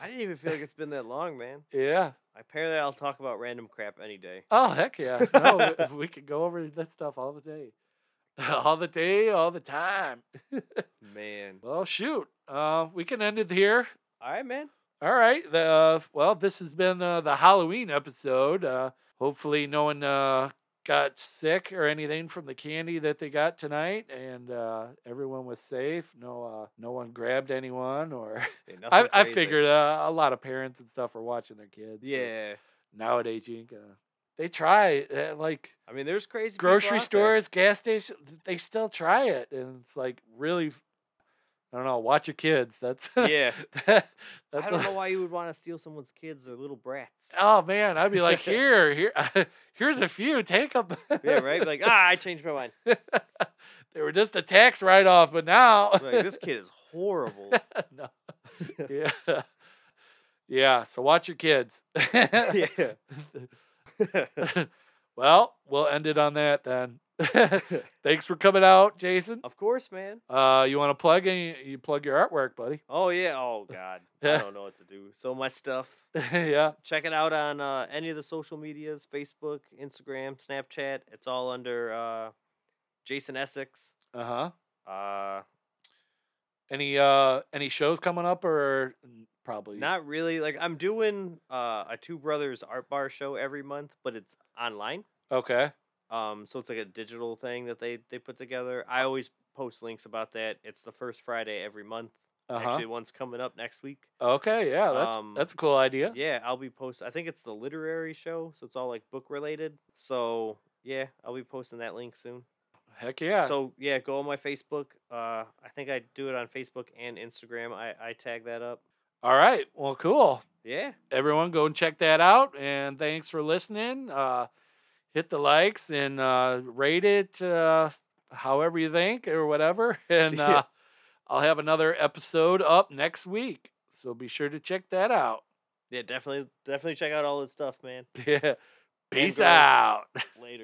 I didn't even feel like it's been that long, man. yeah. Apparently, I'll talk about random crap any day. Oh heck yeah! No, we- we could go over this stuff all the day, all the day, all the time. Man. Well, shoot, uh, we can end it here. All right, man. All right. The, uh, well, this has been uh, the Halloween episode. Uh, hopefully, no one uh, got sick or anything from the candy that they got tonight, and uh, everyone was safe. No, uh, no one grabbed anyone, or Yeah, I, I figured uh, a lot of parents and stuff are watching their kids. Yeah. nowadays you ain't gonna. They try uh, like I mean, there's crazy grocery out there. stores, gas stations. They still try it, and it's like really. I don't know. Watch your kids. That's Yeah. that's I don't a- know why you would want to steal someone's kids or little brats. Oh man, I'd be like, here, here, here's a few. Take them. Yeah, right? Like, ah, I changed my mind. they were just a tax write off, but now Like, this kid is horrible. no. yeah, Yeah, so watch your kids. yeah. well, we'll end it on that then. Thanks for coming out, Jason. of course, man. Uh, you want to plug any? You plug your artwork, buddy. Oh yeah. Oh god. I don't know what to do. So much stuff. yeah. Check it out on uh, any of the social medias: Facebook, Instagram, Snapchat. It's all under uh, Jason Essex. Uh huh. Uh, Any uh any shows coming up or probably not really. Like I'm doing uh, a Two Brothers Art Bar show every month, but it's online. Okay. Um, so it's like a digital thing that they they put together. I always post links about that. It's the first Friday every month. Uh huh. Actually, one's coming up next week. Okay. Yeah. That's Um, that's a cool idea. Yeah, I'll be post. I think it's the literary show, so it's all like book related. So yeah, I'll be posting that link soon. Heck yeah. So yeah, go on my Facebook. Uh, I think I do it on Facebook and Instagram. I I tag that up. All right. Well, cool. Yeah, Everyone, go and check that out. And thanks for listening. Uh, hit the likes and uh, rate it uh, however you think or whatever. And Yeah. uh, I'll have another episode up next week. So be sure to check that out. yeah, definitely definitely check out all this stuff, man. Yeah. Peace out. Later.